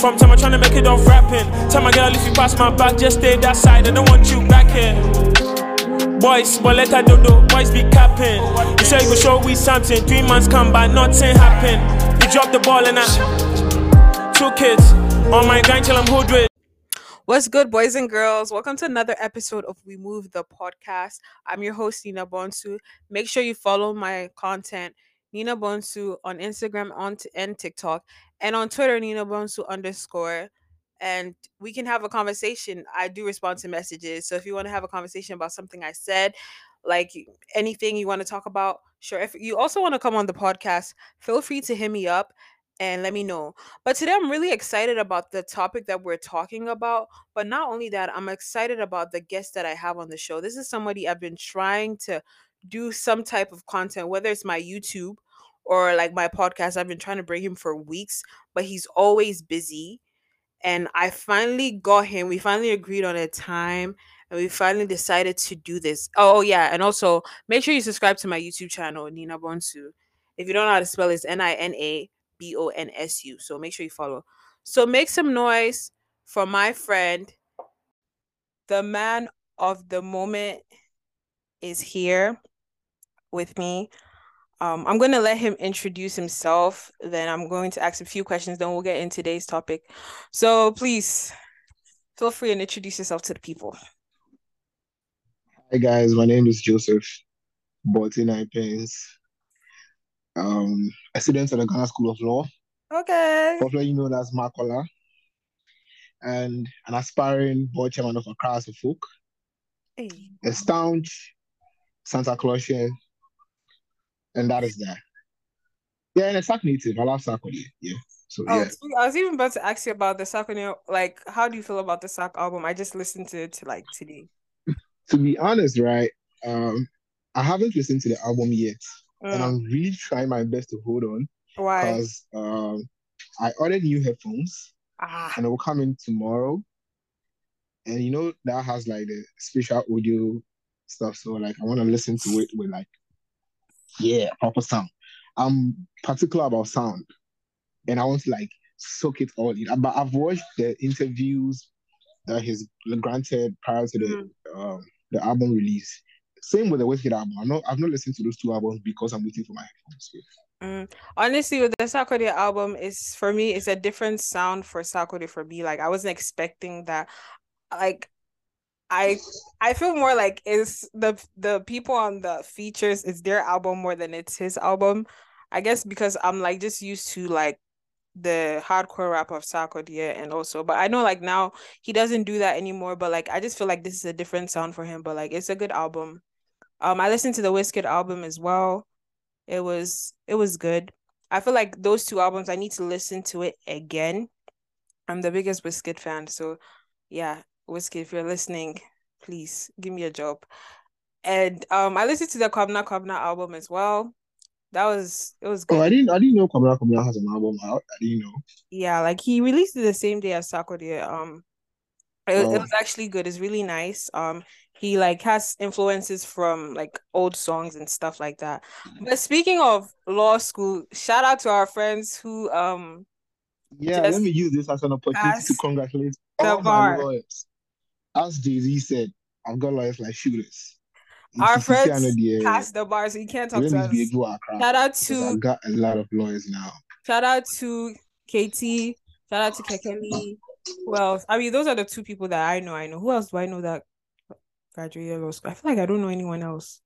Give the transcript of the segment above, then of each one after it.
From time I'm trying to make it off rapping. Tell my girl if you pass my back, just stay that side. I don't want you back here. Boys, but let her do do. Boys be capping. You say you show we something. Three months come by, nothing happen. You drop the ball and I two kids on my grind till I'm hood with. What's good, boys and girls? Welcome to another episode of We Move the podcast. I'm your host, Nina Bonsu. Make sure you follow my content, Nina Bonsu, on Instagram on t- and TikTok, and on Twitter, Nina Bonsu underscore. And we can have a conversation. I do respond to messages. So if you want to have a conversation about something I said, like anything you want to talk about, sure. If you also want to come on the podcast, feel free to hit me up and let me know. But today I'm really excited about the topic that we're talking about. But not only that, I'm excited about the guest that I have on the show. This is somebody I've been trying to do some type of content, whether it's my YouTube or like my podcast. I've been trying to bring him for weeks, but he's always busy. And I finally got him. We finally agreed on a time and we finally decided to do this. Oh, oh yeah. And also make sure you subscribe to my YouTube channel, Nina Bonsu. If you don't know how to spell it, it's N I N A B O N S U. So make sure you follow. So make some noise for my friend. The man of the moment is here with me. Um, I'm going to let him introduce himself. Then I'm going to ask a few questions. Then we'll get in today's topic. So please feel free and introduce yourself to the people. Hi guys, my name is Joseph Botinai Pence. Um, a student at the Ghana School of Law, Okay. popularly known as Makola, and an aspiring board chairman of Accra Folk, Hey. a staunch Santa Clausian, and that is that. Yeah, and a Sac native. I love Sac Yeah. So Oh, yeah. I was even about to ask you about the Sack. Like, how do you feel about the Sack album? I just listened to it like today. To be honest, right, um, I haven't listened to the album yet, and Mm, I'm really trying my best to hold on why? because um, I ordered new headphones. Ah, and it will come in tomorrow. And you know that has like the special audio stuff. So like I want to listen to it with like yeah, proper sound. I'm particular about sound, and I want to like soak it all in. But I've watched the interviews that he's granted prior to the um the album release. Same with the Wizkid album. I'm not I've not listened to those two albums because I'm waiting for my headphones. mm. Honestly, with the Sarkodie album, is for me, it's a different sound for Sarkodie for me. Like, I wasn't expecting that. Like, I I feel more like it's the the people on the features, it's their album more than it's his album. I guess because I'm like just used to like the hardcore rap of Sarkodie and also, but I know like now he doesn't do that anymore. But like I just feel like this is a different sound for him. But like it's a good album. Um, I listened to the Wizkid album as well. It was it was good. I feel like those two albums I need to listen to it again. I'm the biggest Wizkid fan, so yeah, Wizkid, if you're listening, please give me a job. And um, I listened to the Kwabena Kwabena album as well. That was it was Oh, good. I didn't I didn't know Kamala Kamala has an album out. I didn't know. Yeah, like he released it the same day as Sarkodie. Um, it, it Oh. was actually good. It's really nice. Um, he like has influences from like old songs and stuff like that. But speaking of law school, shout out to our friends who um Yeah, let me use this as an opportunity to congratulate all my lawyers. As Jay Z said, I've got lawyers like shooters. Our Nti sisi ano friends passed the bar, so you can't talk to us. Shout out to. I to got a lot of lawyers now. shout out to Katie. shout out to Kekemi. Who else? I mean, those are the two people that I know. I know. Who else do I know that graduated law school? I feel like I don't know anyone else.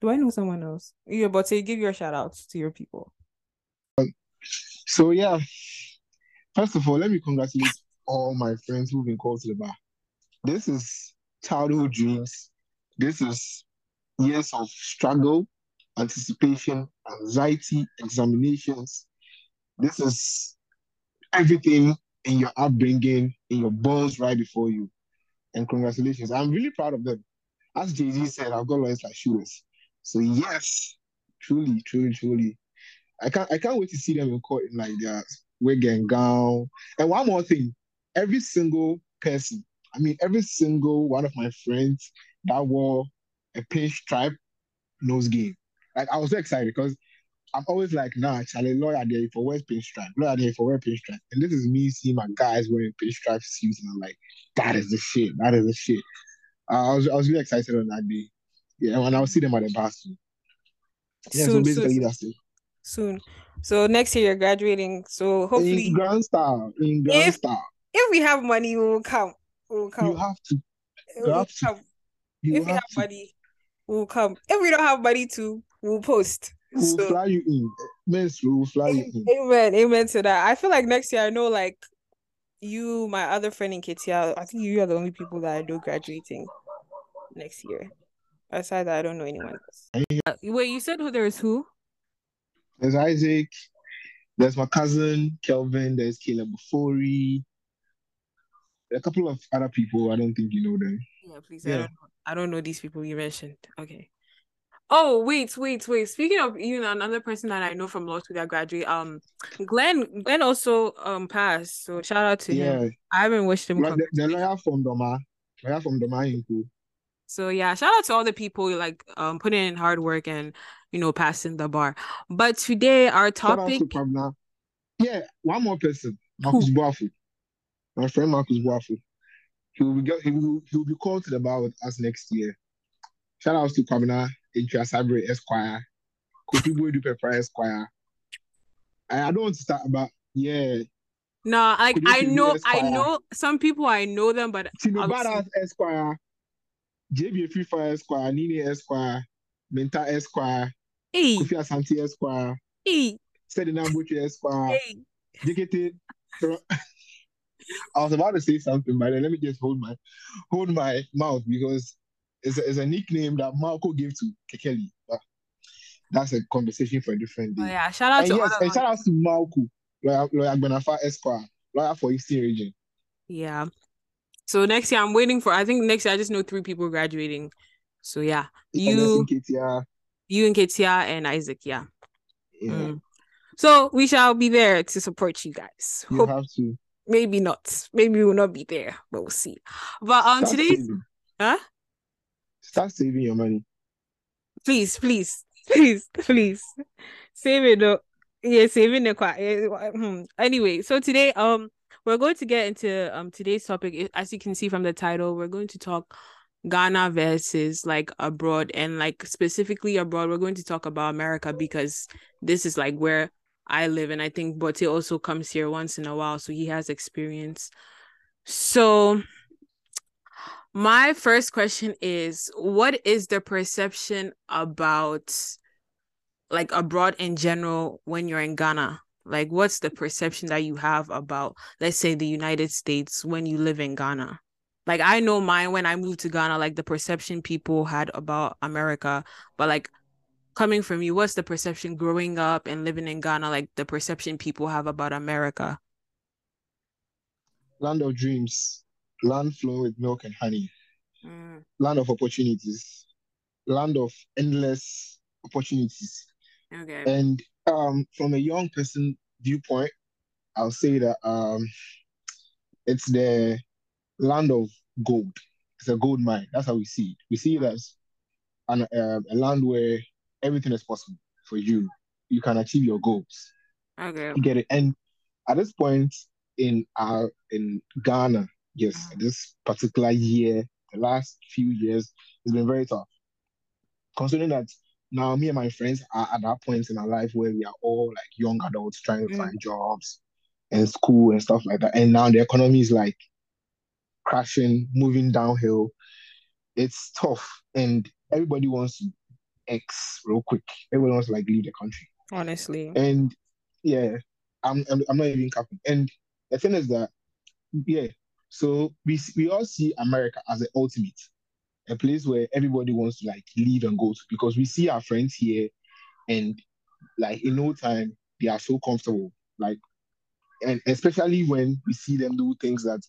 Do I know someone else? Yeah, but say give your shout outs to your people. So yeah, first of all, let me congratulate all my friends who've been called to the bar. This is childhood dreams. This is years of struggle, anticipation, anxiety, examinations. This is everything in your upbringing, in your bones right before you. And congratulations. I'm really proud of them. As Jay Z said, I've got lawyers like shooters. So yes, truly, truly, truly. I can't I can't wait to see them in court in like their wig and gown. And one more thing, every single person, I mean every single one of my friends that wore a pink stripe nose game. Like I was so excited because I'm always like, nah, Charlie, lawyer there for wear pinstripe, lawyer there you for wear pinstripe. And this is me seeing my guys wearing pinstripe suits, and I'm like, that is the shit. That is the shit. Uh, I was I was really excited on that day. Yeah, and I'll see them at the bar soon. Yeah, so soon, basically soon, that's it. soon. So next year you're graduating. So hopefully, In grand style, in grand If- style, if we have money, we will come. We will come. you have to, We will have to. come. you if we have have to. money, we will come. If we don't have money to, we'll post. We'll So fly you in. Men's will fly you in. amen, amen to that. I feel like next year I know like you, my other friend Nketia, I think you are the only people that I know graduating next year. Aside that, I don't know anyone else. Uh, wait, you said who there is who? There's Isaac. There's my cousin Kelvin. There's Caleb Bufori. A couple of other people. I don't think you know them. Yeah, please. I Yeah. don't know. I don't know these people you mentioned. Okay. Oh, wait, wait, wait. Speaking of you know another person that I know from law school that graduate, um Glenn Glenn also um passed. So shout out to him. Yeah, I haven't wished him like the, the lawyer from Doma, lawyer from Doma Inku. So yeah, shout out to all the people like um putting in hard work and you know passing the bar. But today our Shout out topic to Pabna. Yeah, one more person, Marcus Boafu. My friend Marcus Boafu. He will be get, he will he will be called to the bar with us next year. Shout out to Pabna, Intra Sabre Esquire, Kofi Boydu Pepper Esquire. I, I don't want to start about yeah, no, like I know I know some people I know them, but Tino Badass Esquire, JB Free Fire Esquire, Nini Esquire, Menta Esquire, hey, Kofi Asante Esquire, hey, Sedina Esquire, hey. JKT. I was about to say something, but let me just hold my hold my mouth because it's a, it's a nickname that Marco gave to Kekeli. But that's a conversation for a different day. Oh yeah, shout out and to yes, and shout out to Marco, lawyer, lawyer Benafa Esquire, lawyer for Eastern Region. Yeah. So next year I'm waiting for I think next year I just know three people graduating. So yeah. You Nketia, you and Ketia and Isaac, yeah. yeah, Mm. So we shall be there to support you guys. you Hope have to maybe not. Maybe we will not be there, but we'll see. But on start today's saving. huh? Start saving your money. Please, please, please, please. Save it though. Yeah, saving the qua- eh, hmm. Anyway, so today um we're going to get into um today's topic. As you can see from the title, we're going to talk Ghana versus like abroad and like specifically abroad, we're going to talk about America because this is like where I live and I think Bote also comes here once in a while, so he has experience. So my first question is what is the perception about like abroad in general when you're in Ghana? Like what's the perception that you have about let's say the United States when you live in Ghana? Like I know mine when I moved to Ghana, like the perception people had about America, but like coming from you, what's the perception growing up and living in Ghana, like the perception people have about America? Land of dreams, land flowing with milk and honey, Mm, land of opportunities, land of endless opportunities. okay. And um, from a young person viewpoint, I'll say that um, it's the land of gold. It's a gold mine. That's how we see it. We see it as an, uh, a land where everything is possible for you. You can achieve your goals. Okay. You get it. And at this point in our in Ghana, yes, this particular year, the last few years, it's been very tough. Considering that now me and my friends are at that point in our life where we are all like young adults trying to Mm. find jobs and school and stuff like that. And now the economy is like crashing, moving downhill. It's tough. And everybody wants to X real quick. Everybody wants to like leave the country. Honestly. And yeah, I'm, I'm I'm not even capping. And the thing is that yeah, so we we all see America as the ultimate, a place where everybody wants to like leave and go to because we see our friends here, and like in no time they are so comfortable. Like, and especially when we see them do things that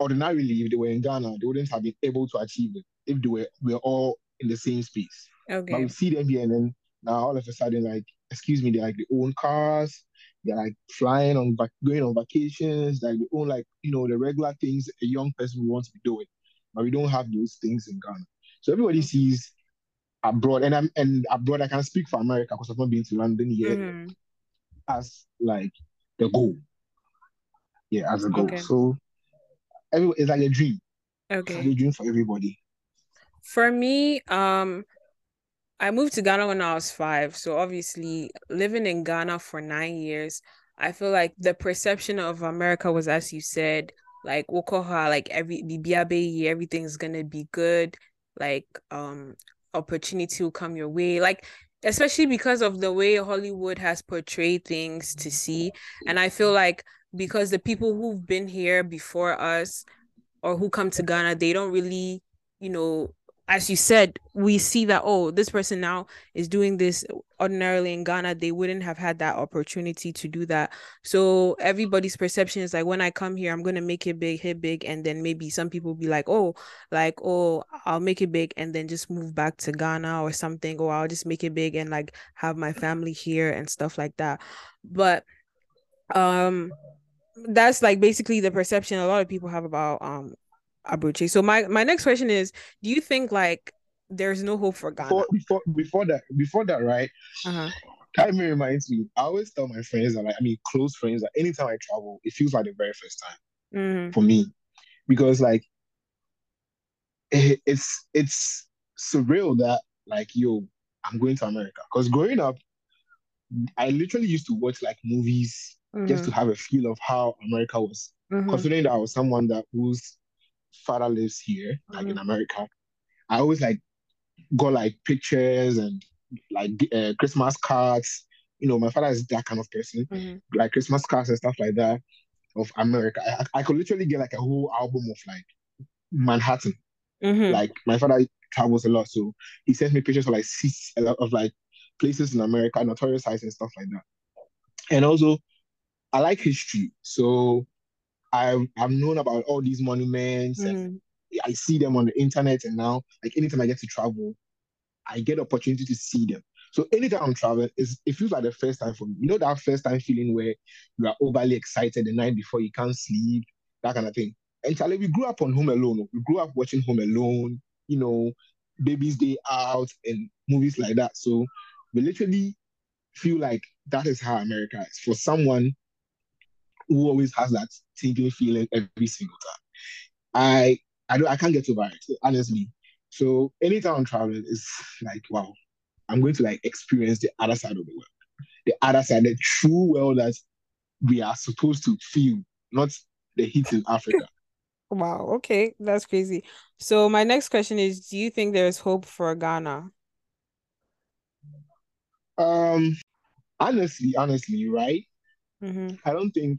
ordinarily if they were in Ghana they wouldn't have been able to achieve it if they were we were all in the same space. But we see them here, and then now all of a sudden, like, excuse me, they like they own cars, they're like flying on vac- going on vacations, like they own like you know the regular things a young person wants to be doing, but we don't have those things in Ghana. So everybody sees abroad, and I'm and abroad I can speak for America because I've not been to London yet Mhm. as like the goal. Yeah, as a goal. Okay. So every it's like a dream. It's like Okay. a dream for everybody. For me, um, I moved to Ghana when I was five. So obviously, living in Ghana for nine years, I feel like the perception of America was, as you said, like Wokoha, like every BBAB, everything's gonna be good. Like um, opportunity will come your way. Like especially because of the way Hollywood has portrayed things to see. And I feel like because the people who've been here before us or who come to Ghana, they don't really, you know, as you said, we see that oh, this person now is doing this ordinarily in Ghana, they wouldn't have had that opportunity to do that. So everybody's perception is like when I come here, I'm gonna make it big, hit big, and then maybe some people be like, oh, like oh, I'll make it big and then just move back to Ghana or something, or I'll just make it big and like have my family here and stuff like that. But um that's like basically the perception a lot of people have about um Abuchi. So my my next question is, do you think like there's no hope for Ghana? Before before before that before that, right? Uh-huh. That reminds me. I always tell my friends that like I mean close friends that anytime I travel, it feels like the very first time Mhm. for me. Because like it, it's it's surreal that like yo, I'm going to America. Because growing up, I literally used to watch like movies just to have a feel of how America was. Mhm. Considering that I was someone that whose father lives here, like in America, I always like got like pictures and like uh, Christmas cards. You know, my father is that kind of person, Mhm. like Christmas cards and stuff like that of America. I, I could literally get like a whole album of like Manhattan. Mhm. Like my father travels a lot, so he sends me pictures of like seats, a lot of like places in America, notorious sites and stuff like that. And also, I like history, so I've I've known about all these monuments and Mhm. I see them on the internet, and now like anytime I get to travel, I get opportunity to see them. So anytime I'm traveling, it feels like the first time for me. You know that first time feeling where you are overly excited the night before you can't sleep, that kind of thing. And Charlie, we grew up on Home Alone. We grew up watching Home Alone, you know, Baby's Day Out and movies like that. So we literally feel like that is how America is for someone who always has that tingling feeling every single time. I I don't I can't get over it, honestly. So anytime I'm traveling, it's like wow, I'm going to like experience the other side of the world, the other side, the true world that we are supposed to feel, not the heat in Africa. Wow, okay, that's crazy. So my next question is, do you think there's hope for Ghana? Um, honestly, honestly, right? Mm-hmm. I don't think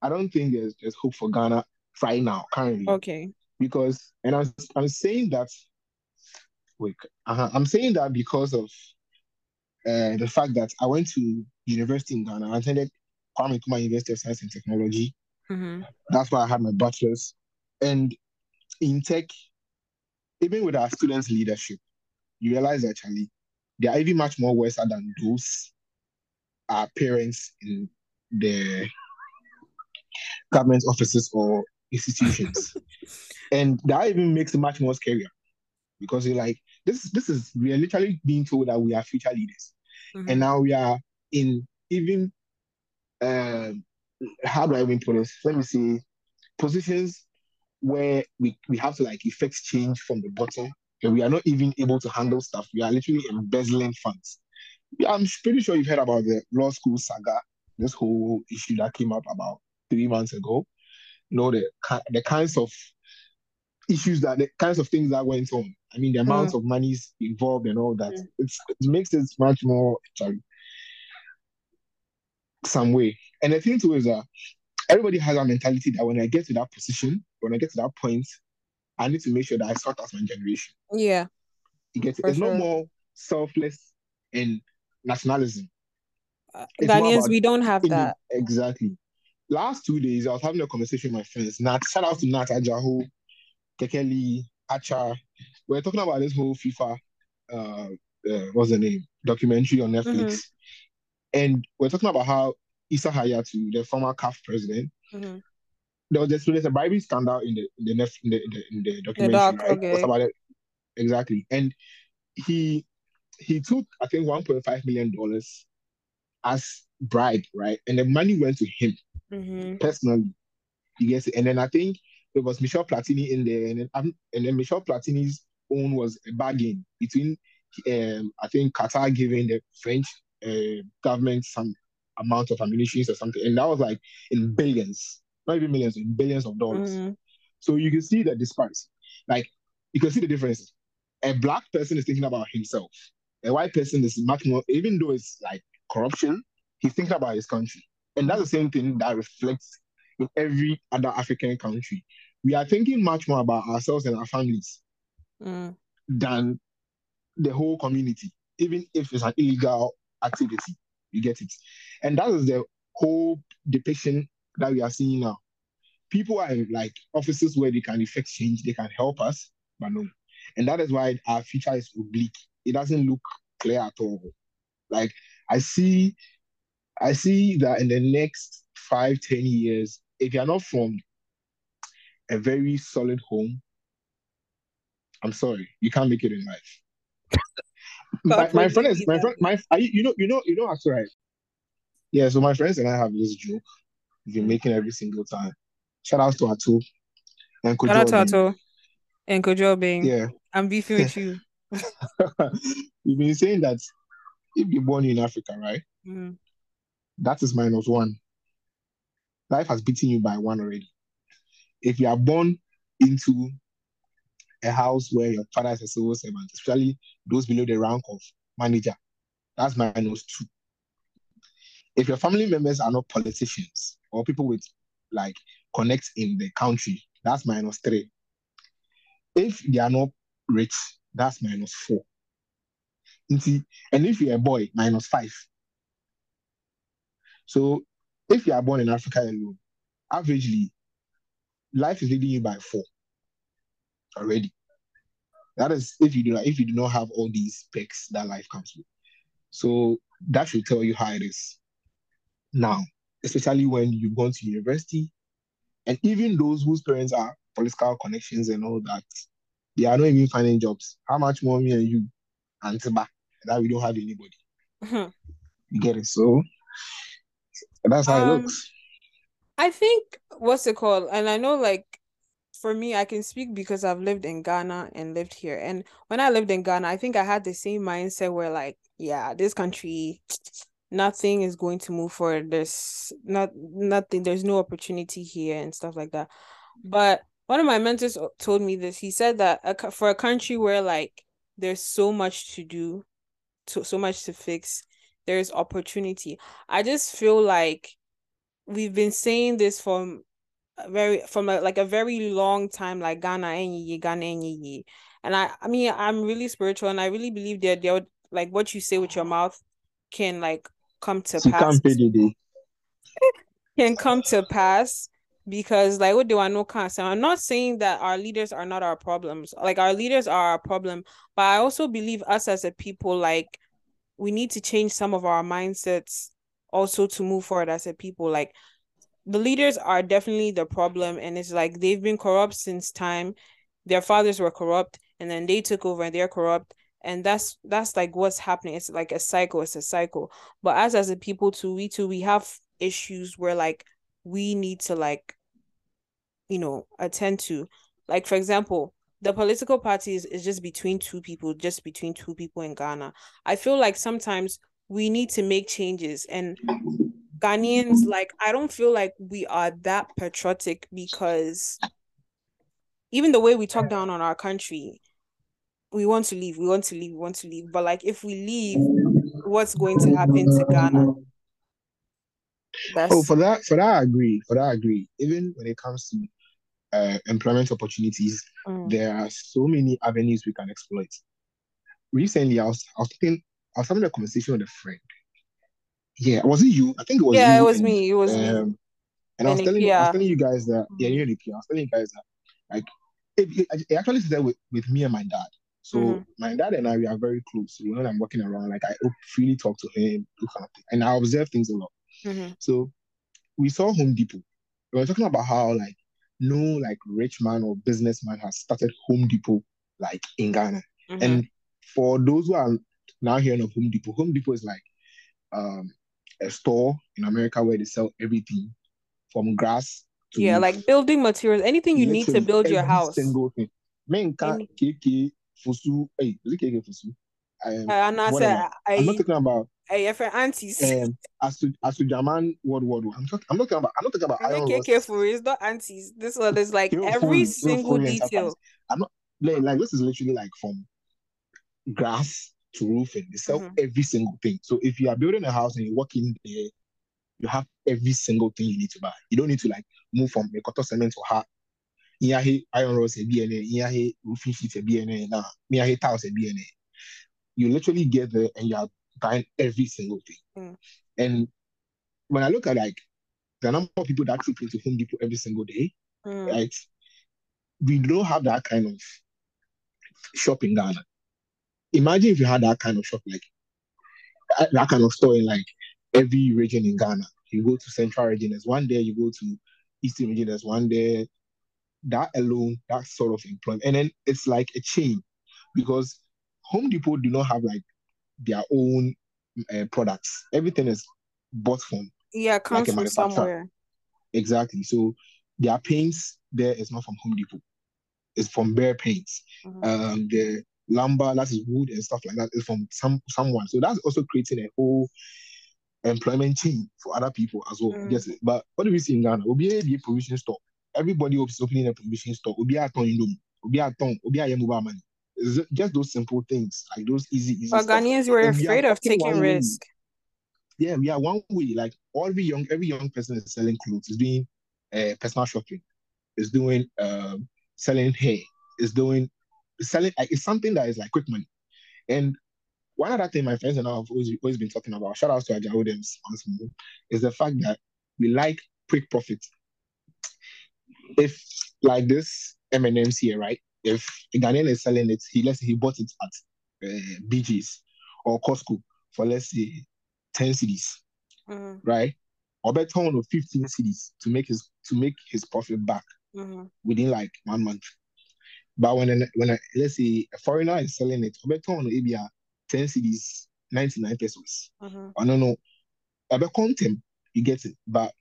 I don't think there's there's hope for Ghana right now, currently, Okay. because and I'm I'm saying that wait, uh I'm saying that because of uh, the fact that I went to university in Ghana. I attended Kwame Nkrumah University of Science and Technology. Mm-hmm. That's why I had my bachelor's. And in tech, even with our students' leadership, you realize actually they are even much more worse than those our parents in the government offices or institutions. and that even makes it much more scarier because you're like, this this is we are literally being told that we are future leaders. Mm-hmm. And now we are in even um how do I even put this? Let me see positions where we, we have to like effect change from the bottom and we are not even able to handle stuff. We are literally embezzling funds. I'm pretty sure you've heard about the law school saga, this whole issue that came up about three months ago. You know, the the kinds of issues that the kinds of things that went on. I mean, the amounts of monies involved and all that. Mm. It's, it makes it much more sorry, some way. And the thing too is that everybody has a mentality that when I get to that position, when I get to that point, I need to make sure that I sort out my generation. Yeah. You get it? It's sure. no more selfless and nationalism. Uh, Ghanaians, we don't have Indian- that. Exactly. Last two days, I was having a conversation with my friends. Nat, shout out to Nat Ajahu, Kekeli, Acha. We are talking about this whole FIFA, uh, uh, what's the name, documentary on Netflix. And we're talking about how Issa Hayatou, the former CAF president, Mhm. there was this, there's a bribery scandal in the in the, in the, in the, in the documentary, doc, right? It was okay. about it exactly, and he he took I think 1.5 million dollars as bribe, right? And the money went to him Mm-hmm. personally. You get it? And then I think there was Michel Platini in there, and then um, and then Michel Platini's own was a bargain between um I think Qatar giving the French uh, government some amount of ammunition or something, and that was like in billions, not even millions, in billions of dollars. Mm-hmm. So you can see the disparity. Like you can see the difference. A black person is thinking about himself. A white person is much more, even though it's like corruption, he's thinking about his country. And that's the same thing that reflects in every other African country. We are thinking much more about ourselves and our families Mm. than the whole community, even if it's an illegal activity. You get it? And that is the whole depiction that we are seeing now. People are like offices where they can effect change, they can help us, but no. And that is why our future is oblique. It doesn't look clear at all. Like I see, I see that in the next five, ten years, if you're not from a very solid home, I'm sorry, you can't make it in life. my, my friend is my friend my are you, know you know you know that's right. Yeah, so my friends and I have this joke we've been making every single time. Shout out to Ato and Shout out to. Ato and. Yeah. I'm beefing with you. We've been saying that if you're born in Africa, right, Mm. that is minus one. Life has beaten you by one already. If you are born into a house where your father is a civil servant, especially those below the rank of manager, that's minus two. If your family members are not politicians or people with like connects in the country, that's minus three. If they are not rich, that's minus four. And if you're a boy, minus five. So if you are born in Africa alone, averagely, life is leading you by four already. That is if you do not if you do not have all these perks that life comes with. So that should tell you how it is now, especially when you've gone to university, and even those whose parents are political connections and all that, they are not even finding jobs. How much more me and you, Antiba, that we don't have anybody. Mhm. You get it? So that's how it Um, looks. I think what's it called? And I know like for me, I can speak because I've lived in Ghana and lived here. And when I lived in Ghana, I think I had the same mindset where like, yeah, this country, nothing is going to move forward. There's not nothing, there's no opportunity here and stuff like that. But one of my mentors told me this. He said that a, for a country where like there's so much to do, to, so much to fix, there's opportunity. I just feel like we've been saying this from a very from a, like a very long time like Ghana enyi Ghana enyi and I I mean I'm really spiritual and I really believe that there like what you say with your mouth can like come to pass can come to pass because like what do I know can't I'm not saying that our leaders are not our problems. Like our leaders are our problem but I also believe us as a people like we need to change some of our mindsets also to move forward as a people. Like the leaders are definitely the problem and it's like they've been corrupt since time. Their fathers were corrupt and then they took over and they're corrupt and that's that's like what's happening. It's like a cycle it's a cycle. But us as a people too we too we have issues where like we need to like you know attend to like for example the political parties is just between two people just between two people in ghana i feel like sometimes we need to make changes and Ghanaians, like, I don't feel like we are that patriotic because even the way we talk down on our country, we want to leave, we want to leave, we want to leave. But like, if we leave, what's going to happen to Ghana? That's Oh, for that, for that, I agree. For that, I agree. Even when it comes to uh, employment opportunities, Mm. there are so many avenues we can exploit. Recently, I was, I was talking, I was having a conversation with a friend. Yeah, was it you? I think it was yeah, you it was and, me. It was me. um, and I was telling, I was telling you guys that, yeah, Mhm. you and I was telling you guys that, like, it, it, it actually started with, with me and my dad. So Mhm. my dad and I, we are very close. So when I'm walking around, like, I freely talk to him, do kind of thing, and I observe things a lot. Mhm. So we saw Home Depot. We were talking about how like no like rich man or businessman has started Home Depot like in Ghana. Mhm. And for those who are now hearing of Home Depot, Home Depot is like um a store in America where they sell everything from grass to Yeah, like building materials, anything you need to build your house. Single thing. Men can Any- KK Fusu. Hey, is it KK Fusu? Uh, I said, whatever. I'm not talking about I, for aunties. um Asu Asu Jaman World War One. I'm talking. I'm not talking about. I'm not talking about iron. KK for it's not aunties. This one is like every Fury, single Fury detail. Enterprise. Like, like this is literally like from grass to roofing. They sell Mhm. every single thing. So if you are building a house and you walk in there, you have every single thing you need to buy. You don't need to like move from Mekoto cement to ha. Iyahe iron rods a BNA, Iyahe roofing sheet a BNA, nah, Iyahe tiles a BNA. You literally get there and you are buying every single thing. Mm. And when I look at like the number of people that trip into Home Depot every single day, Mm. right? We don't have that kind of shop in Ghana. Imagine if you had that kind of shop, like that- kind of store in like every region in Ghana. You go to Central region, there's one there. You go to Eastern region, there's one there. That alone, that sort of employment, and then it's like a chain because Home Depot do not have like their own uh, products. Everything is bought from Yeah, it comes a from somewhere. Exactly. So their paints there is not from Home Depot. It's from Behr Paints. Mhm. Um, the lumber, that is wood and stuff like that, is from some someone. So that's also creating a whole employment chain for other people as well. Mm. Yes. But what do we see in Ghana? Obi a be a provision store. Everybody is opening a provision store. Obi a ton indomie. Obi a ton. Obi a mobile money. Just those simple things, like those easy, easy But. Ghanaians were And we afraid of taking one way. risk. Yeah, we are one way. Like every young, every young person is selling clothes, is doing uh, personal shopping, is doing um, selling hair, is doing selling. Like, it's something that is like quick money. And one other thing my friends and I have always, always been talking about, shout out to Aja Williams once more, is the fact that we like quick profit. If like this M&M's here, right? If a Ghanaian is selling it, he let's say he bought it at uh, BJ's or Costco for let's say 10 cedis, Mhm, right? Or better on 15 cedis to make his to make his profit back mhm, within like one month. But when a, when a, let's say a foreigner is selling it, or better on maybe 10 cedis, 99 pesos. mhm. I don't know. A better content, you get it. But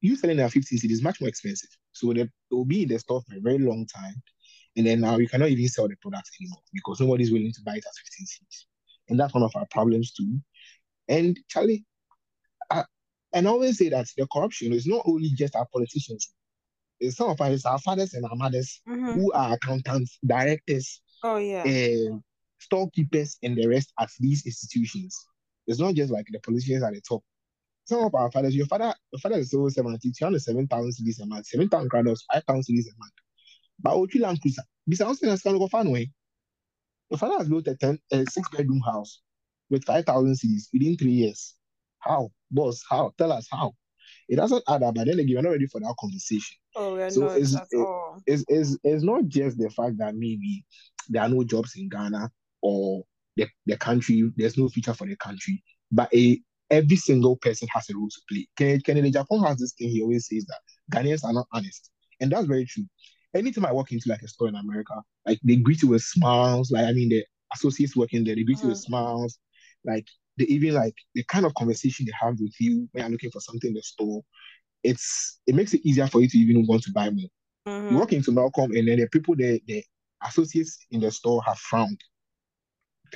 you selling at 15 cedis is much more expensive. So it will be in the store for a very long time. And then now you cannot even sell the product anymore because nobody's willing to buy it at 15 cedis. And that's one of our problems too. And Charlie, I, and I always say that the corruption is not only just our politicians. It's some of us, our fathers and our mothers Mhm. who are accountants, directors, Oh yeah. um, storekeepers, and the rest at these institutions. It's not just like the politicians at the top. Some of our fathers, your father, your father is over 70, 207,000 cedis a month, 7,000 crowds, 5,000 cedis a month. But Ochi Land Cruiser, besides saying that's kind of fun way. Your father has built a 10, a six bedroom house with 5,000 cedis within three years. How? Boss, how? Tell us how. It doesn't add up, but then again, you're not ready for that conversation Oh, we're so not it's- at it- all. it's, it's, it's not just the fact that maybe there are no jobs in Ghana or the, the country, there's no future for the country, but a every single person has a role to play. Ken- Kennedy Agyapong has this thing, he always says that Ghanaians are not honest. And that's very true. Anytime I walk into like a store in America, like they greet you with smiles, like I mean the associates working there, they greet you with smiles, like they even like the kind of conversation they have with you when you're looking for something in the store. It's it makes it easier for you to even want to buy more. You Mhm. walk into Melcom, and then the people there, the associates in the store have frowned.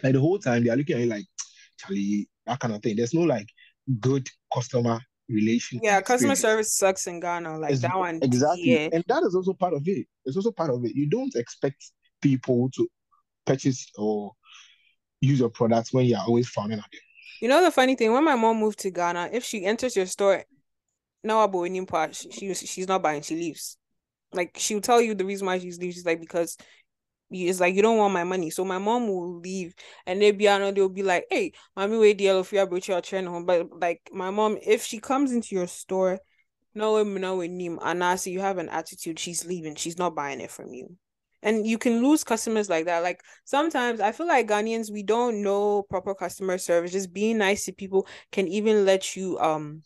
Like the whole time, they are looking at you like, Charlie, that kind of thing. There's no like good customer relation. Yeah, customer experience. service sucks in Ghana. Like It's- that one. Exactly. Yeah. And that is also part of it. It's also part of it. You don't expect people to purchase or use your products when you're always frowning at them. You know the funny thing, when my mom moved to Ghana, if she enters your store, no abo part, she, she she's not buying, she leaves. Like she'll tell you the reason why she's leaving. She's like, because it's like you don't want my money. So my mom will leave and they be on they'll be like, Hey, mommy wait the if you about your train home. But like my mom, if she comes into your store, no no and I see you have an attitude, she's leaving, she's not buying it from you. And you can lose customers like that. Like sometimes I feel like Ghanaians, we don't know proper customer service. Just being nice to people can even let you um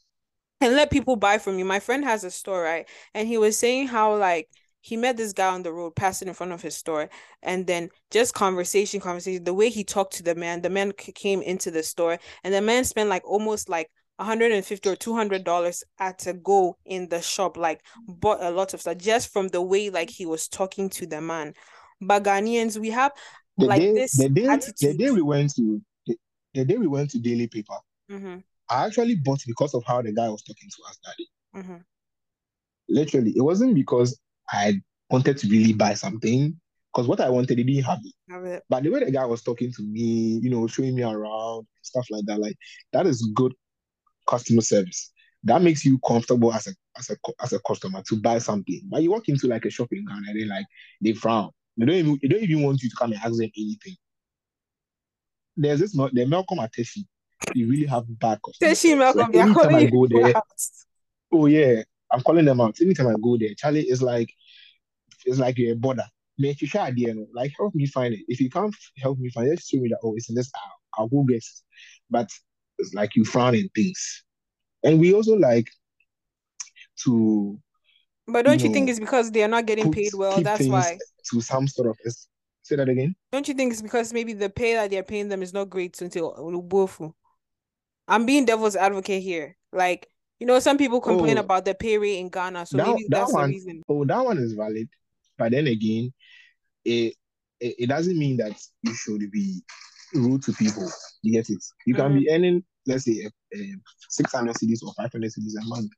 and let people buy from you. My friend has a store, right? And he was saying how like he met this guy on the road passing in front of his store and then just conversation conversation the way he talked to the man the man came into the store and the man spent like almost like 150 or 200 dollars at a go in the shop like bought a lot of stuff just from the way like he was talking to the man. But Ghanaians we have The like day, this the day, the day we went to the, the day we went to Daily Paper, mm-hmm, I actually bought because of how the guy was talking to us, daddy. mm-hmm, Literally, it wasn't because I wanted to really buy something, because what I wanted, he didn't have it. have it. But the way the guy was talking to me, you know, showing me around, stuff like that, like that is good customer service. That makes you comfortable as a as a as a customer to buy something. But you walk into like a shopping Ghana and they like they frown. They don't even they don't even want you to come and ask them anything. There's this the Melcom Ateshi. You really have bad customer Teshie service. Melcom, Like they anytime I go there, oh yeah, I'm calling them out. Anytime I go there, Charlie is like it's like you're a border. Make you try idea? Like help me find it. If you can't help me find it, just show me that oh it's in this. I'll go get it. But it's like you frown in things. And we also like to But don't you think it's because they are not getting put paid well? That's why. to some sort of say that again. Don't you think it's because maybe the pay that they're paying them is not great until? I'm being devil's advocate here. Like, you know, some people complain Oh, about the pay rate in Ghana, so that maybe that that's the reason. oh that one is valid. But then again, it it, it doesn't mean that you should be rude to people. You get it? You can Mm-hmm. be earning, let's say, uh, 600 cedis or 500 cedis a month,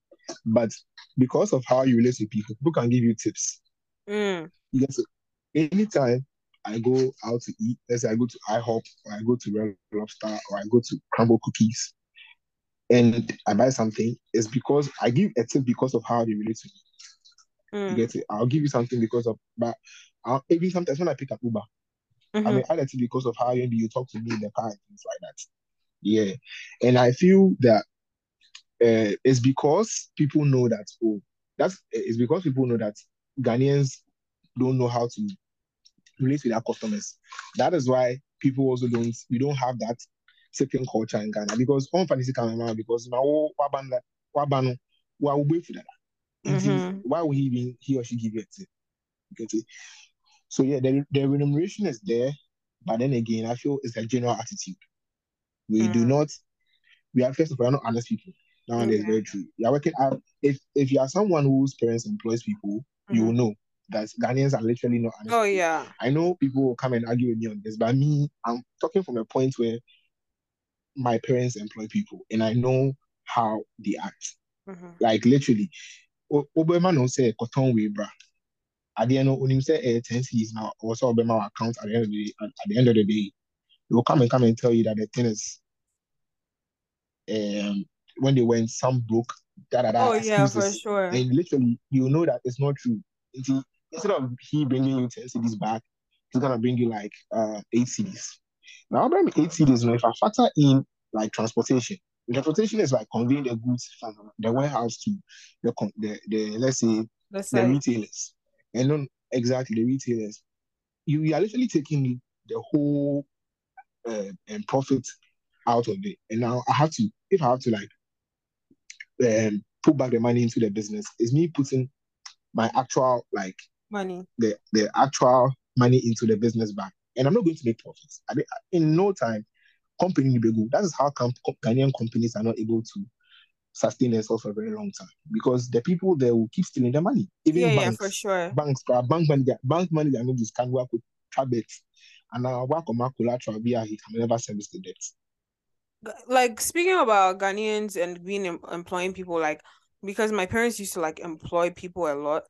but because of how you relate to people, people can give you tips. Mm. You get it? Anytime I go out to eat, let's say I go to IHOP or I go to Red Lobster or I go to Crumbl Cookies and I buy something, it's because I give a tip because of how they relate to me. You Mm. get it? I'll give you something because of, but I'll, even sometimes when I pick up Uber, I Mhm. mean, it because of how you talk to me in the car and things like that. Yeah. And I feel that uh, it's because people know that, oh, that's it's because people know that Ghanaians don't know how to relate with their customers. That is why people also don't, we don't have that tipping culture in Ghana because on fancy camera because now wabanda wabano wa ube for that. Why would he even he or she give you a tip? You get it? So yeah, the, the remuneration is there, but then again, I feel it's a general attitude. We do Mm. not we are first of all not honest people. That one is very true. You are working out if if you are someone whose parents employs people, you Mhm. will know that Ghanaians are literally not honest. Oh yeah. I know people will come and argue with me on this, but me, I'm talking from a point where my parents employ people and I know how they act. Mhm. Like literally, Obama no say cotton bra. At the end of when you say eh, 10 C's now, also Obama account at the end of the day, at, the end of the day, they will come and come and tell you that the thing is um when they went some broke, da da da Oh yeah, for sure. And literally, you know that it's not true. Until instead of he bringing you 10 cedis back, he's gonna bring you like uh eight cedis. Now, bring me eight now, if I factor in like transportation, transportation is like conveying the goods from the warehouse to the the, the let's say That's the retailers, and not exactly the retailers. You, you are literally taking the whole uh, and profit out of it. And now I have to, if I have to like um, put back the money into the business, is me putting my actual like money. the the actual money into the business back, and I'm not going to make profits. I mean, in no time, company will be good. That is how com- Ghanaian companies are not able to sustain themselves for a very long time because the people there will keep stealing the money. Even Yeah, yeah, for sure. banks, crap, bank money, bank money, they are not just can work with habits. And now work on my collateral, be he can never service the debt. Like speaking about Ghanaians and being em- employing people, like because my parents used to like employ people a lot,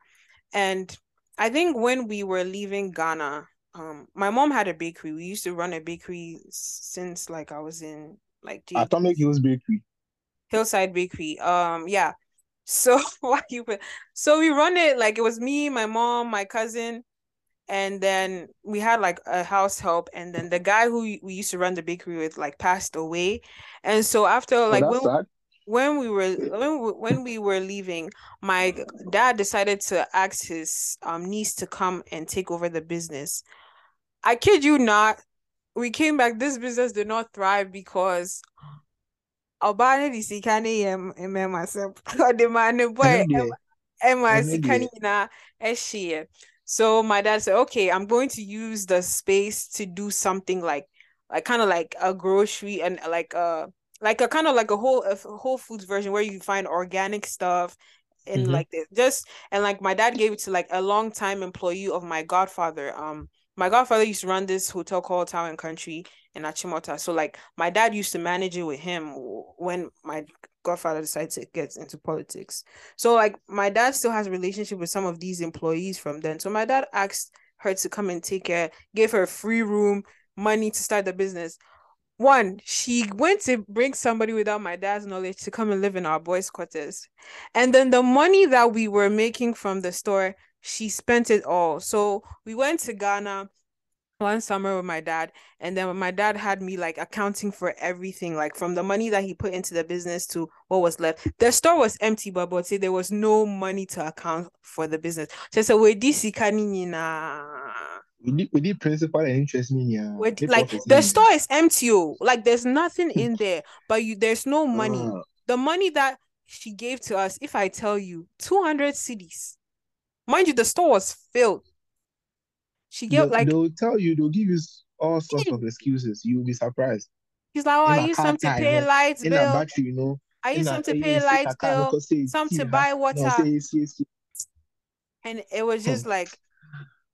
and I think when we were leaving Ghana, um, my mom had a bakery. We used to run a bakery since like I was in like JD. Atomic Hills Bakery. Hillside Bakery. Um, yeah. So why you put so we run it like it was me, my mom, my cousin, and then we had like a house help, and then the guy who we used to run the bakery with like passed away, and so after Oh, like that's when sad. when we were when we, when we were leaving, my dad decided to ask his um niece to come and take over the business. I kid you not, we came back. This business did not thrive because Obana di sika ne yɛ m- ɛmɛ myself. The man boy there. and my Ɛno deɛ, sikanina. So my dad said, "Okay, I'm going to use the space to do something like, like kind of like a grocery and like a like a kind of like a whole a Whole Foods version where you find organic stuff and Mhm. like this. Just and like my dad gave it to like a long time employee of my godfather. Um, my godfather used to run this hotel called Town and Country in Achimota. So like my dad used to manage it with him when my godfather decided to get into politics. So like my dad still has a relationship with some of these employees from then. So my dad asked her to come and take care, gave her free room, money to start the business. One, she went to bring somebody without my dad's knowledge to come and live in our boys' quarters. And then the money that we were making from the store, she spent it all. So we went to Ghana one summer with my dad, and then my dad had me like accounting for everything, like from the money that he put into the business to what was left. The store was empty, but but say there was no money to account for the business. So so we this we did we did principal and interest me yeah. with like the store is empty oh. like there's nothing in there but you there's no money Ah, the money that she gave to us if i tell you 200 cedis mind you the store was filled. She gave they'll, like they'll tell you they'll give you all sorts of excuses. You'll be surprised. he's like oh i a used some to pay lights bill. battery, you know. i In used some to eh, pay lights bill some to buy water. and it was just like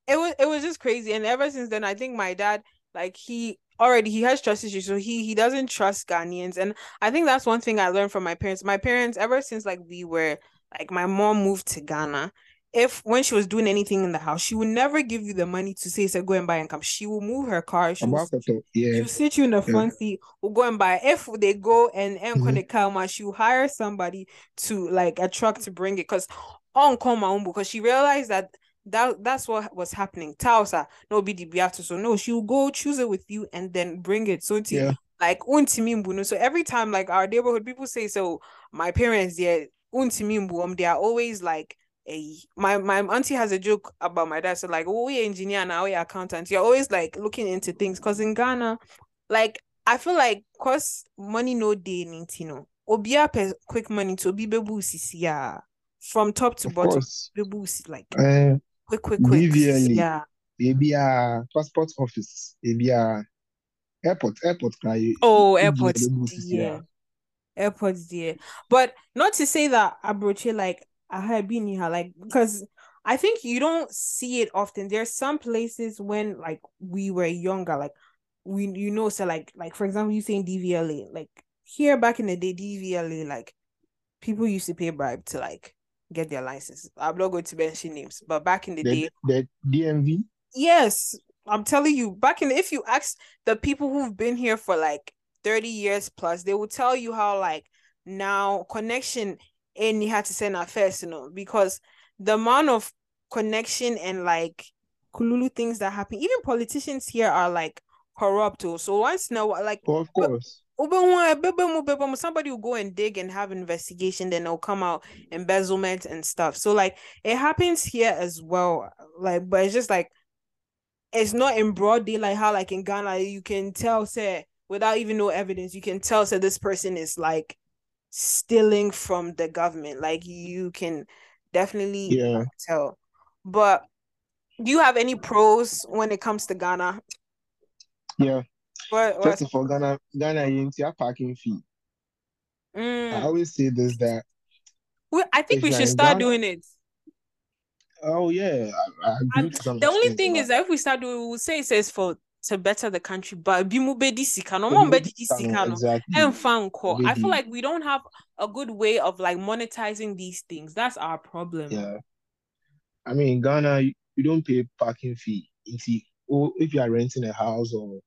it was it was just crazy. And ever since then i think my dad like he already he has trust issues. So he he doesn't trust ghanaians. And i think that's one thing i learned from my parents. My parents ever since like we were like my mom moved to ghana if when she was doing anything in the house she would never give you the money to say so go and buy and come she will move her car she will, to- yeah. she'll sit you in the front seat we'll go and buy if they go and and Mhm. mm come she'll hire somebody to like a truck to bring it because on own because she realized that that that's what was happening. Tausa, no be the beato. So no, she'll go choose it with you and then bring it. So to Yeah. like untimi mbu no. So every time like our neighborhood people say so my parents yeah untimi mbu um they are always like a my my auntie has a joke about my dad. So like oh we engineer now we accountant. You're always like looking into things because in Ghana, like I feel like cause money no day you know. Obia pe quick money to be bebu yeah from top to Of bottom course. bebu like Uh, quick quick quick DVLA. yeah maybe a passport office, maybe a airport, airport cry. oh Igi airports yeah. airports dear but not to say that abroche like I had been here like because I think you don't see it often. There's some places when like we were younger like we you know so like like for example you saying DVLA like here back in the day DVLA like people used to pay bribe to like get their license I'm not going to mention names but back in the day The, the DMV, Yes, I'm telling you, back in if you ask the people who've been here for like 30 years plus, they will tell you how like now connection and you had to send a first, you know, because the amount of connection and like kululu things that happen, even politicians here are like corrupt. So once now, like oh, of course. Ubemu, ebebemu, ebebemu, somebody will go and dig and have investigation, then they'll come out embezzlement and stuff. So like it happens here as well. Like, but it's just like it's not in broad daylight how like in Ghana you can tell say without even no evidence, you can tell say this person is like stealing from the government. Like you can definitely Yeah. tell. But do you have any pros when it comes to Ghana? Yeah. What, First of all, Ghana, Ghana, you need a parking fee. I Mm. always say this that, We- I think we should start Ghana- doing it. oh, yeah, I, I agree And to The only thing is that if we start doing, we will say it says for to better the country, but bimu bedi sika no, for mo the bedi Ghana, sika no, Exactly. I feel like we don't have a good way of like monetizing these things. That's our problem. Yeah. I mean, Ghana, you, you don't pay parking fee. You see, or if you are renting a house or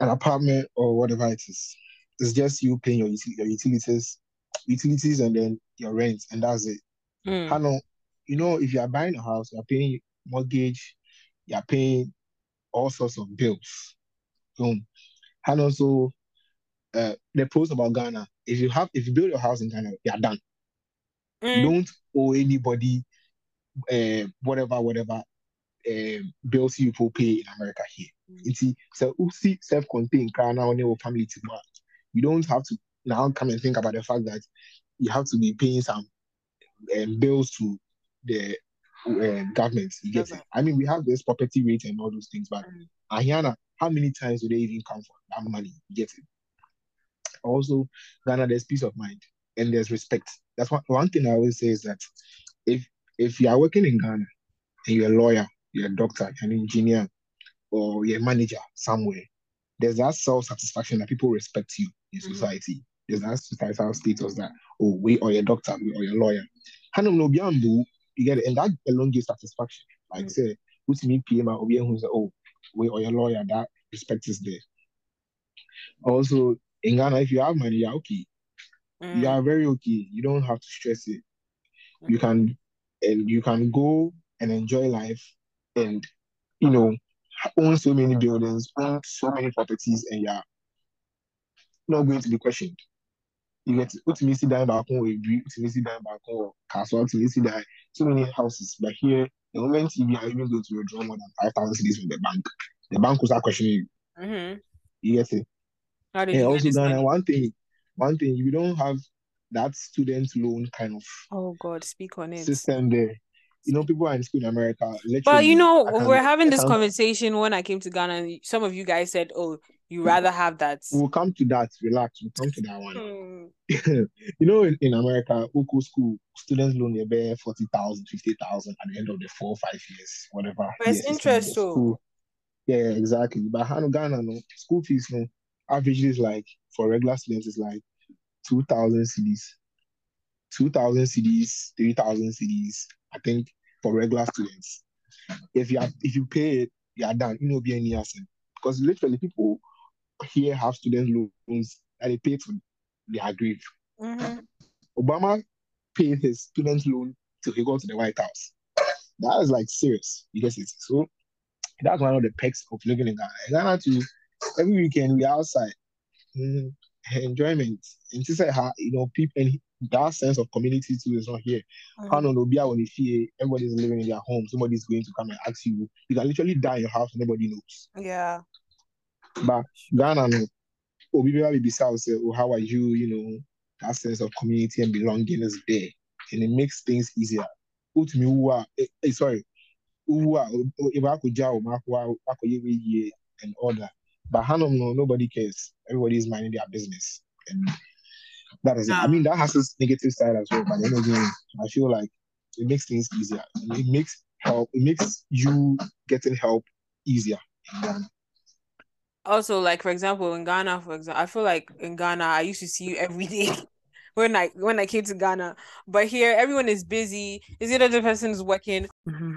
an apartment or whatever it is, it's just you paying your, your utilities, utilities, and then your rent, and that's it. Mm. Hano, you know, if you are buying a house, you're paying mortgage, you're paying all sorts of bills. Boom. And also, uh, the pros about Ghana, if you have, if you build your house in Ghana, you're done. You Mm. don't owe anybody uh, whatever, whatever uh, bills you people pay in America here. You see, so see self-contained Ghana on your family to. You don't have to now come and think about the fact that you have to be paying some um, bills to the uh, government. You get it? I mean, we have this property rate and all those things, but Mm. Ahiana, how many times do they even come for that money? You get it? Also, Ghana, there's peace of mind and there's respect. That's one, one thing I always say is that if if you are working in Ghana and you're a lawyer, you're a doctor, you're an engineer, or you're a manager somewhere, there's that self-satisfaction that people respect you in Mhm. society. There's that societal status that, oh, we or your doctor, we or your lawyer. Hanum no biambu, you get it, and that alone gives satisfaction. Like Mm. say, who's me PM or who's oh, we or your lawyer, that respect is there. Also, in Ghana, if you have money, you're okay. Mm. You are very okay. You don't have to stress it. You Mhm. can and you can go and enjoy life and you know own so many buildings, own so many properties, and you're not going to be questioned. You get to down back home with you, to me see down back home castle, to me see so many houses. But here, the moment you are even going to withdraw more than five thousand cedis from the bank, the bank will start questioning you. Mhm. You get it? How did And you also Ghana, one thing, one thing, you don't have that student loan kind of Oh God, speak on it. system there. You know, people are in school in America. Literally, But you know, can- we're having this conversation when I came to Ghana, and some of you guys said, "Oh, you rather have that." We'll come to that. Relax. We'll come to that one. Hmm. you know, in, in America, local school, students loan they bear 40,000, 50,000 at the end of the four or five years, whatever. But it's years you spend in interest, Yeah, exactly. But Hano Ghana, no, school fees, no, average is like, for regular students, is like 2,000 cedis. 2,000 cedis, 3,000 cedis, I think, for regular students. If you have, if you pay it, you are done. You know, be any asset. Because literally, people here have student loans that they pay to their grave. Mhm. Obama paid his student loan till he got to the White House. That is like serious. You get it? So that's one of the perks of living in Ghana. In Ghana too, every weekend we are outside. Mm, enjoyment. And to say how you know people and that sense of community too is not here. How Mhm. no no be out when you feel everybody's living in their home, somebody's going to come and ask you. You can literally die in your house, nobody knows. Yeah. But Ghana, no. Oh, people will be say, oh, how are you? You know, that sense of community and belonging is there. And it makes things easier. Put me who are, eh, sorry, who are, if I could jaw, I could year and order. But Hanum, no, nobody cares. Everybody is minding their business. And that is it. I mean, that has its negative side as well. But then again, I feel like it makes things easier. It makes help, it makes you getting help easier. Also, like for example, in Ghana, for example, I feel like in Ghana, I used to see you every day when I when I came to Ghana. But here, everyone is busy. Is it other person is working? Mm-hmm.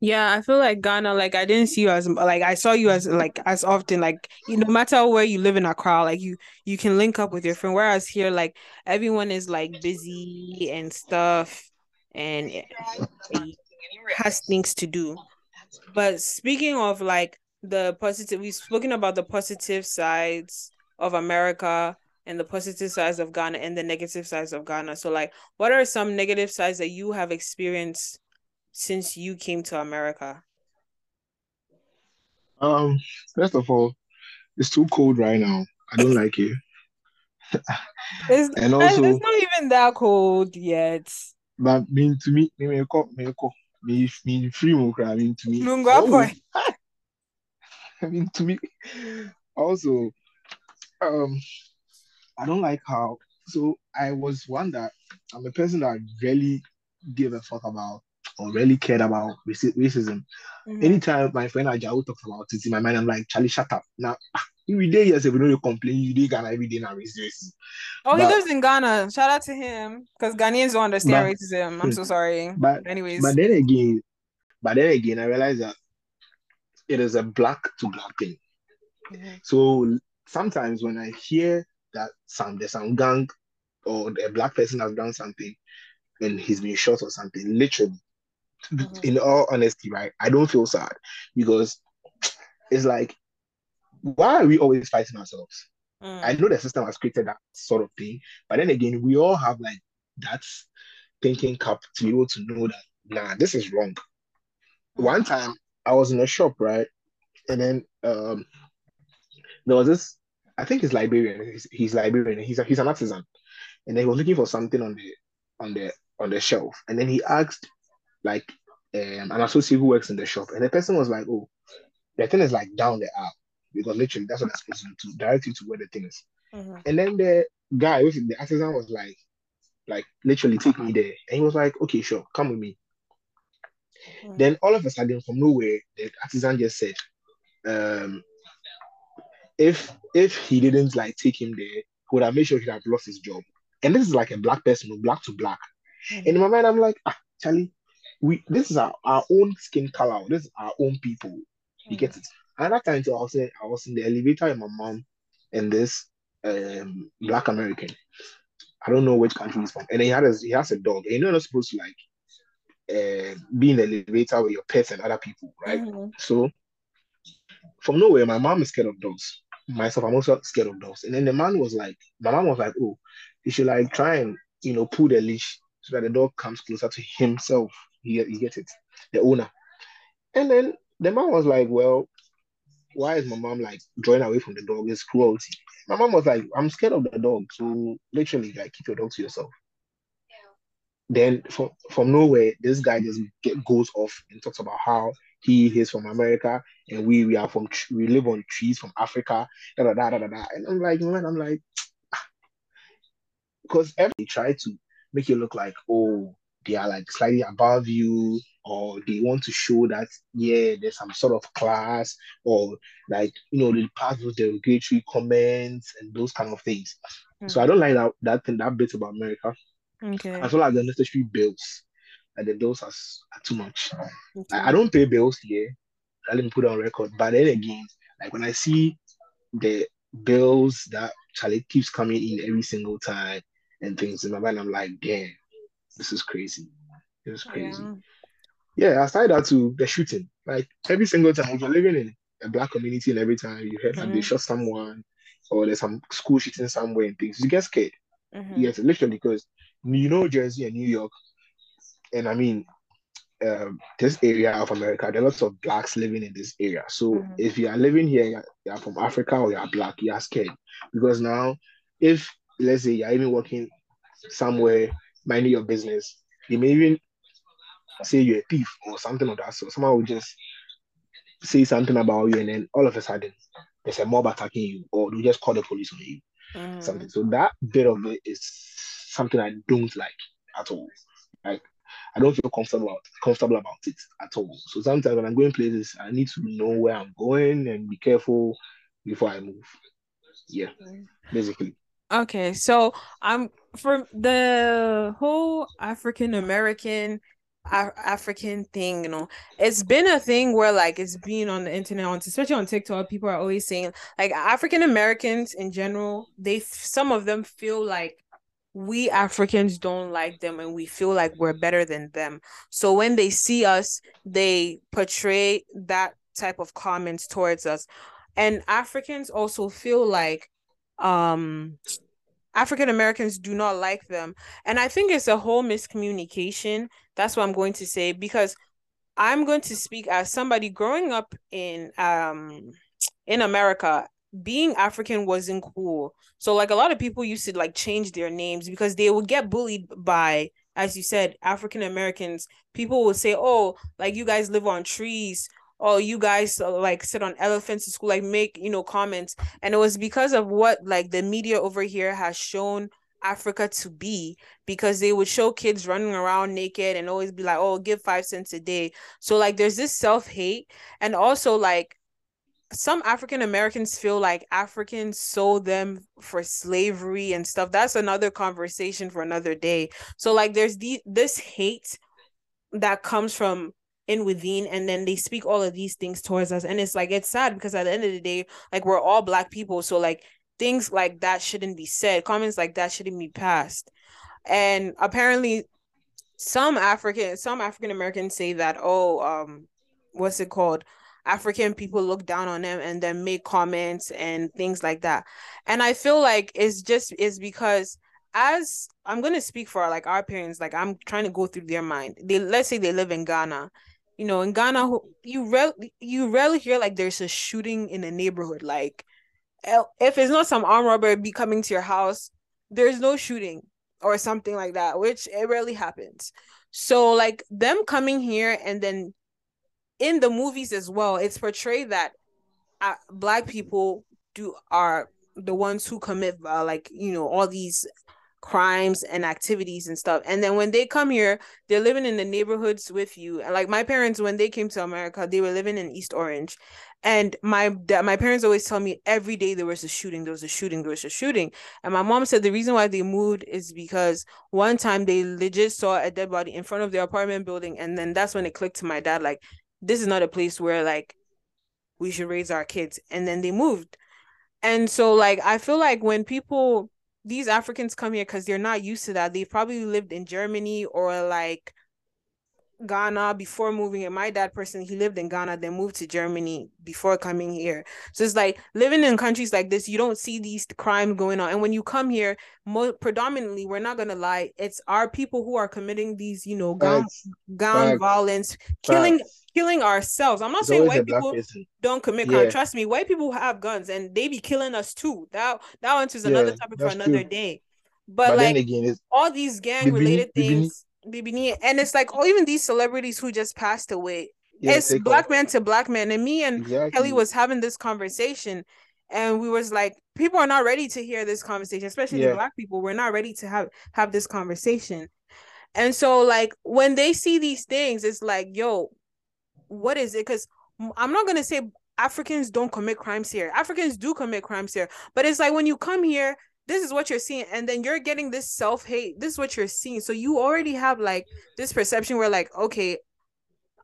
Yeah, I feel like Ghana, like I didn't see you as like I saw you as like as often, like you no matter where you live in Accra, like you you can link up with your friend. Whereas here, like everyone is like busy and stuff, and has things to do. But speaking of like the positive, we've spoken about the positive sides of America and the positive sides of Ghana and the negative sides of Ghana. So, like, what are some negative sides that you have experienced since you came to America? Um, first of all, it's too cold right now. I don't like it. It's, And it's not even that cold yet. but mean to me, me me me me me free mo cry. I mean to me. Nungwa oh, boy. I mean to me. Also, um, I don't like how. So I was one that I'm a person that really give a fuck about or really cared about raci- racism. Mhm. Anytime my friend Ajao talks about it in my mind, I'm like, Charlie, shut up. Now, every day, yes, if you complain, you do Ghana every day now racism. Oh, he lives in Ghana. Shout out to him because Ghanaians don't understand But- racism. I'm so sorry. But Anyways, But then again, but then again, I realized that it is a black to black thing. Mhm. So sometimes when I hear that some there's some gang or a black person has done something and he's been shot or something, literally, Mhm. in all honesty, right? I don't feel sad because it's like, why are we always fighting ourselves? Mm. I know the system has created that sort of thing, but then again, we all have like that thinking cap to be able to know that nah, this is wrong. One time I was in a shop, right? And then um there was this, I think he's Liberian, he's, he's Liberian, he's a, he's an artisan, and then he was looking for something on the on the on the shelf, and then he asked like um, an associate who works in the shop, and the person was like, "Oh, the thing is like down the aisle because literally that's what I'm supposed to do direct you to where the thing is." Mhm. And then the guy, the artisan, was like, like literally take me there, and he was like, "Okay, sure, come with me." Mhm. Then all of a sudden, from nowhere, the artisan just said, um, if if he didn't like take him there, he would have made sure he'd have lost his job. And this is like a black person, black to black. And in my mind, I'm like, ah, Charlie, we this is our, our own skin color. This is our own people. You get it. And that time too, I was in, I was in the elevator with my mom and this um black American. I don't know which country he's from. And he had a, he has a dog. And you know you're not supposed to like uh, be in the elevator with your pets and other people, right? Mhm. So from nowhere, my mom is scared of dogs. Myself, I'm also scared of dogs. And then the man was like, my mom was like, oh, you should like try and you know pull the leash so that the dog comes closer to himself. He you get it, the owner. And then the man was like, well, why is my mom like drawing away from the dog? It's cruelty. My mom was like, I'm scared of the dog, so literally like keep your dog to yourself. Then from from nowhere, this guy just get, goes off and talks about how he is from America and we we are from we live on trees from Africa. Da, da, da, da, da, da. And I'm like, man, I'm like, because every try to make you look like, oh, they are like slightly above you, or they want to show that yeah, there's some sort of class, or like you know, they pass those derogatory comments and those kind of things. Hmm. So I don't like that that thing that bit about America. Okay. As well as the necessary bills. and the bills are, are too much. okay. I, I don't pay bills here. Let me put on record. But then again, like when I see the bills that Charlie keeps coming in every single time and things in my mind, I'm like, damn, this is crazy. This is crazy. Yeah. Yeah, I started that to the shooting. Like every single time, if you're living in a black community and every time you heard that they shot someone or there's some school shooting somewhere and things, you get scared. Mhm. Yes, literally, because you know Jersey and New York, and I mean, um, this area of America, there are lots of blacks living in this area. So Mhm. if you are living here, you're, you're from Africa or you're black, you are scared because now, if let's say you're even working somewhere, minding your business, they may even say you're a thief or something of that So Someone will just say something about you, and then all of a sudden, there's a mob attacking you, or they just call the police on you Mhm. something. So that bit of it is something I don't like at all. Like I don't feel comfortable about, comfortable about it at all. So sometimes when I'm going places, I need to know where I'm going and be careful before I move. Yeah, basically. Okay, so I'm for the whole African American African thing, you know, it's been a thing where like it's been on the internet, on especially on TikTok, people are always saying like African Americans in general, they some of them feel like we Africans don't like them and we feel like we're better than them. So when they see us, they portray that type of comments towards us. And Africans also feel like um African Americans do not like them. And I think it's a whole miscommunication. That's what I'm going to say because I'm going to speak as somebody growing up in um in America. Being African wasn't cool. So like a lot of people used to like change their names because they would get bullied by as you said African Americans. People would say, "Oh, like you guys live on trees." Oh, you guys uh, like sit on elephants in school, like make you know comments, and it was because of what like the media over here has shown Africa to be because they would show kids running around naked and always be like, "Oh, give 5 cents a day." So like there's this self-hate and also like some African Americans feel like Africans sold them for slavery and stuff. That's another conversation for another day. So like there's the this hate that comes from in within and then they speak all of these things towards us. And it's like it's sad because at the end of the day like we're all black people so like things like that shouldn't be said. Comments like that shouldn't be passed. And apparently some african some african americans say that oh um what's it called? African people look down on them and then make comments and things like that. And i feel like it's just is because as i'm going to speak for like our parents like i'm trying to go through their mind. They let's say they live in ghana you know in ghana you rarely you rarely hear like there's a shooting in a neighborhood like if it's not some armed robber be coming to your house there's no shooting or something like that, which it rarely happens. So like them coming here and then in the movies as well, it's portrayed that uh, black people do are the ones who commit uh, like you know all these crimes and activities and stuff. And then when they come here, they're living in the neighborhoods with you. And like my parents, when they came to America, they were living in East Orange. And my my parents always tell me every day there was a shooting, there was a shooting, there was a shooting. And my mom said the reason why they moved is because one time they legit saw a dead body in front of their apartment building. And then that's when it clicked to my dad, like, this is not a place where like we should raise our kids. And then they moved. And so like I feel like when people these Africans come here because they're not used to that. They've probably lived in Germany or like Ghana before moving. And my dad personally, he lived in Ghana, then moved to Germany before coming here. So it's like living in countries like this, you don't see these crimes going on. And when you come here, mo- predominantly, we're not gonna lie, it's our people who are committing these, you know, gun, gun violence, killing killing ourselves. I'm not saying white people don't commit crime. Yeah. Trust me, white people have guns and they be killing us too. That that one is another topic for another true. day. But, but like again, all these gang related things, Bibini, and it's like oh, even these celebrities who just passed away. Yeah, it's black off. man to black man, and me and exactly. Kelly was having this conversation, and we was like, people are not ready to hear this conversation, especially yeah. black people. We're not ready to have have this conversation, and so like when they see these things, it's like, yo, what is it? Because I'm not gonna say Africans don't commit crimes here. Africans do commit crimes here, but it's like when you come here, this is what you're seeing, and then you're getting this self hate. This is what you're seeing. So you already have like this perception where like, okay,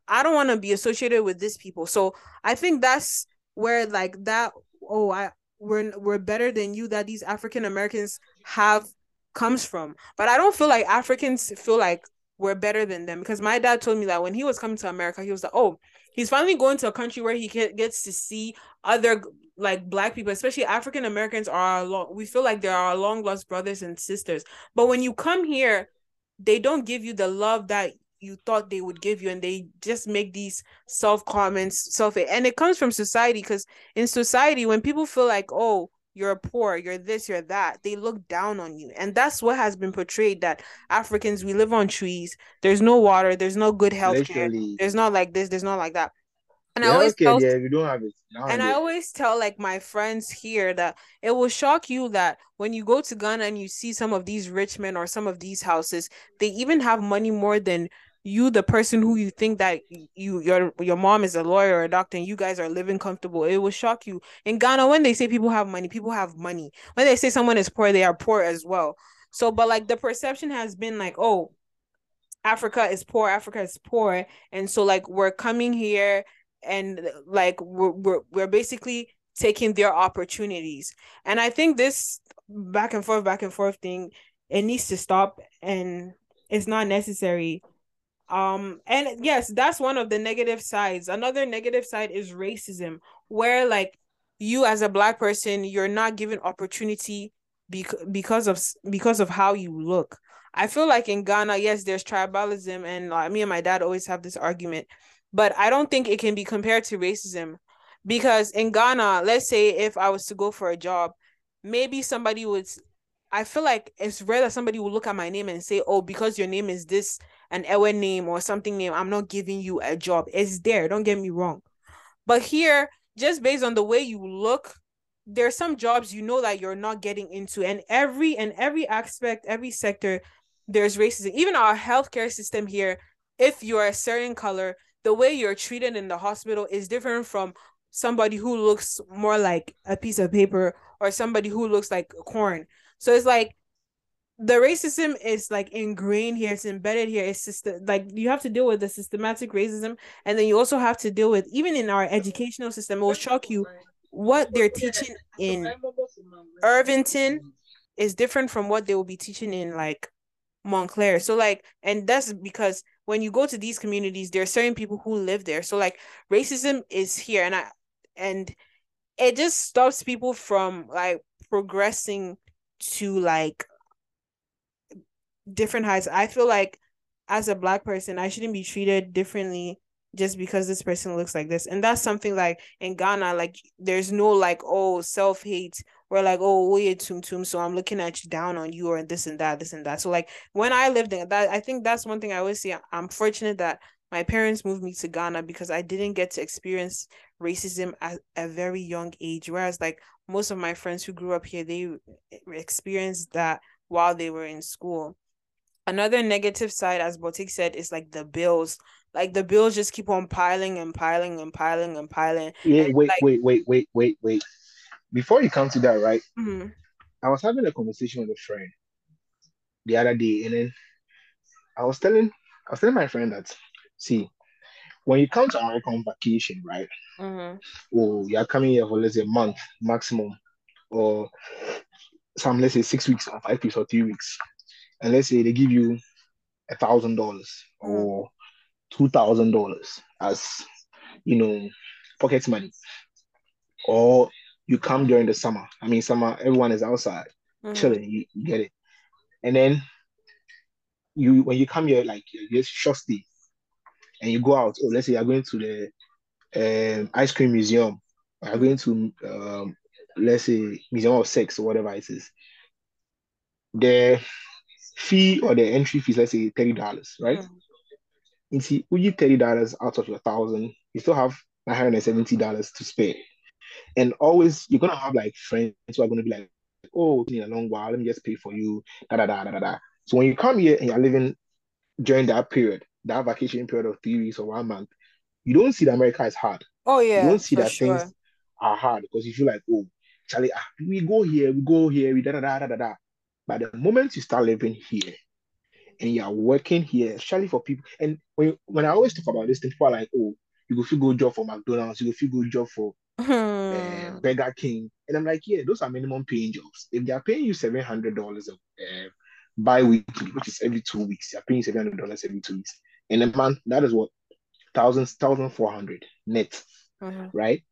I don't want to be associated with this people. So I think that's where like that. Oh, I we're we're better than you that these African Americans have comes from. But I don't feel like Africans feel like we're better than them because my dad told me that when he was coming to America, he was like, oh, he's finally going to a country where he gets to see other like black people, especially African Americans, are long. We feel like they are our long lost brothers and sisters. But when you come here, they don't give you the love that you thought they would give you, and they just make these self comments, self, and it comes from society because in society, when people feel like, oh, you're poor, you're this, you're that. They look down on you. And that's what has been portrayed that Africans, we live on trees. There's no water, there's no good health care. There's not like this, there's not like that. And yeah, I always okay, tell, yeah, we don't have it. and I always tell like my friends here that it will shock you that when you go to Ghana and you see some of these rich men or some of these houses, they even have money more than you the person who you think that you your your mom is a lawyer or a doctor and you guys are living comfortable it will shock you. In ghana when they say people have money people have money. When they say someone is poor they are poor as well. So but like the perception has been like oh africa is poor africa is poor. And so like we're coming here and like we're we're, we're basically taking their opportunities. And i think this back and forth back and forth thing it needs to stop and it's not necessary um and yes that's one of the negative sides. Another negative side is racism where like you as a black person you're not given opportunity bec- because of because of how you look. I feel like in ghana yes there's tribalism and uh, me and my dad always have this argument but i don't think it can be compared to racism because in ghana let's say if i was to go for a job maybe somebody would i feel like it's rare that somebody will look at my name and say oh because your name is this an Ewe name or something name, I'm not giving you a job. It's there. Don't get me wrong. But here, just based on the way you look, there's some jobs you know that you're not getting into. And every and every aspect, every sector, there's racism. Even our healthcare system here, if you're a certain color, the way you're treated in the hospital is different from somebody who looks more like a piece of paper or somebody who looks like corn. So it's like the racism is like ingrained here it's embedded here it's just like you have to deal with the systematic racism and then you also have to deal with even in our educational system it will shock you what they're teaching in irvington is different from what they will be teaching in like montclair. So like and that's because when you go to these communities there are certain people who live there. So like racism is here and i and it just stops people from like progressing to like different heights. I feel like as a black person, I shouldn't be treated differently just because this person looks like this. And that's something like in Ghana, like there's no like, oh, self hate we're like, oh, we're tum tum, so I'm looking at you down on you or this and that, this and that. So like when I lived in that, I think that's one thing I always say. I'm fortunate that my parents moved me to Ghana because I didn't get to experience racism at a very young age. Whereas like most of my friends who grew up here, they experienced that while they were in school. Another negative side, as Botik said, is like the bills. Like the bills just keep on piling and piling and piling and piling. Yeah, And, wait, like- wait, wait, wait, wait, wait. Before you come to that, right? Mhm. I was having a conversation with a friend the other day, and then I was telling I was telling my friend that see, when you come to America on vacation, right? Mhm. Or you're coming here for let's say a month maximum, or some let's say six weeks or five weeks or three weeks, and let's say they give you a thousand dollars or two thousand dollars as you know pocket money, or you come during the summer. I mean, summer everyone is outside Mhm. chilling. You, you get it, and then you when you come here like just short stay, and you go out. Oh, let's say you're going to the um, ice cream museum. You're going to um, let's say museum of sex or whatever it is. The fee or the entry fees, let's say thirty dollars, right? Mhm. You see, we give thirty dollars out of your thousand, you still have nine hundred and seventy dollars to spare. And always you're gonna have like friends who are gonna be like, oh, been a long while, let me just pay for you, da da da da da. So when you come here and you're living during that period, that vacation period of three weeks or one month, you don't see that America is hard. Oh yeah, You don't see that sure. things are hard because you feel like, oh, Charlie, ah, we go here, we go here, we da da da da da. But the moment you start living here and you are working here, especially for people, and when you, when I always talk about this, thing, people are like, oh, you go feel good job for McDonald's, you go feel good job for uh, Hmm. Burger King, and I'm like, yeah, those are minimum paying jobs. If they are paying you seven hundred dollars uh, bi-weekly, which is every two weeks, they're paying seven hundred dollars every two weeks. In a month, that is what thousands, thousand four hundred net Mhm. right?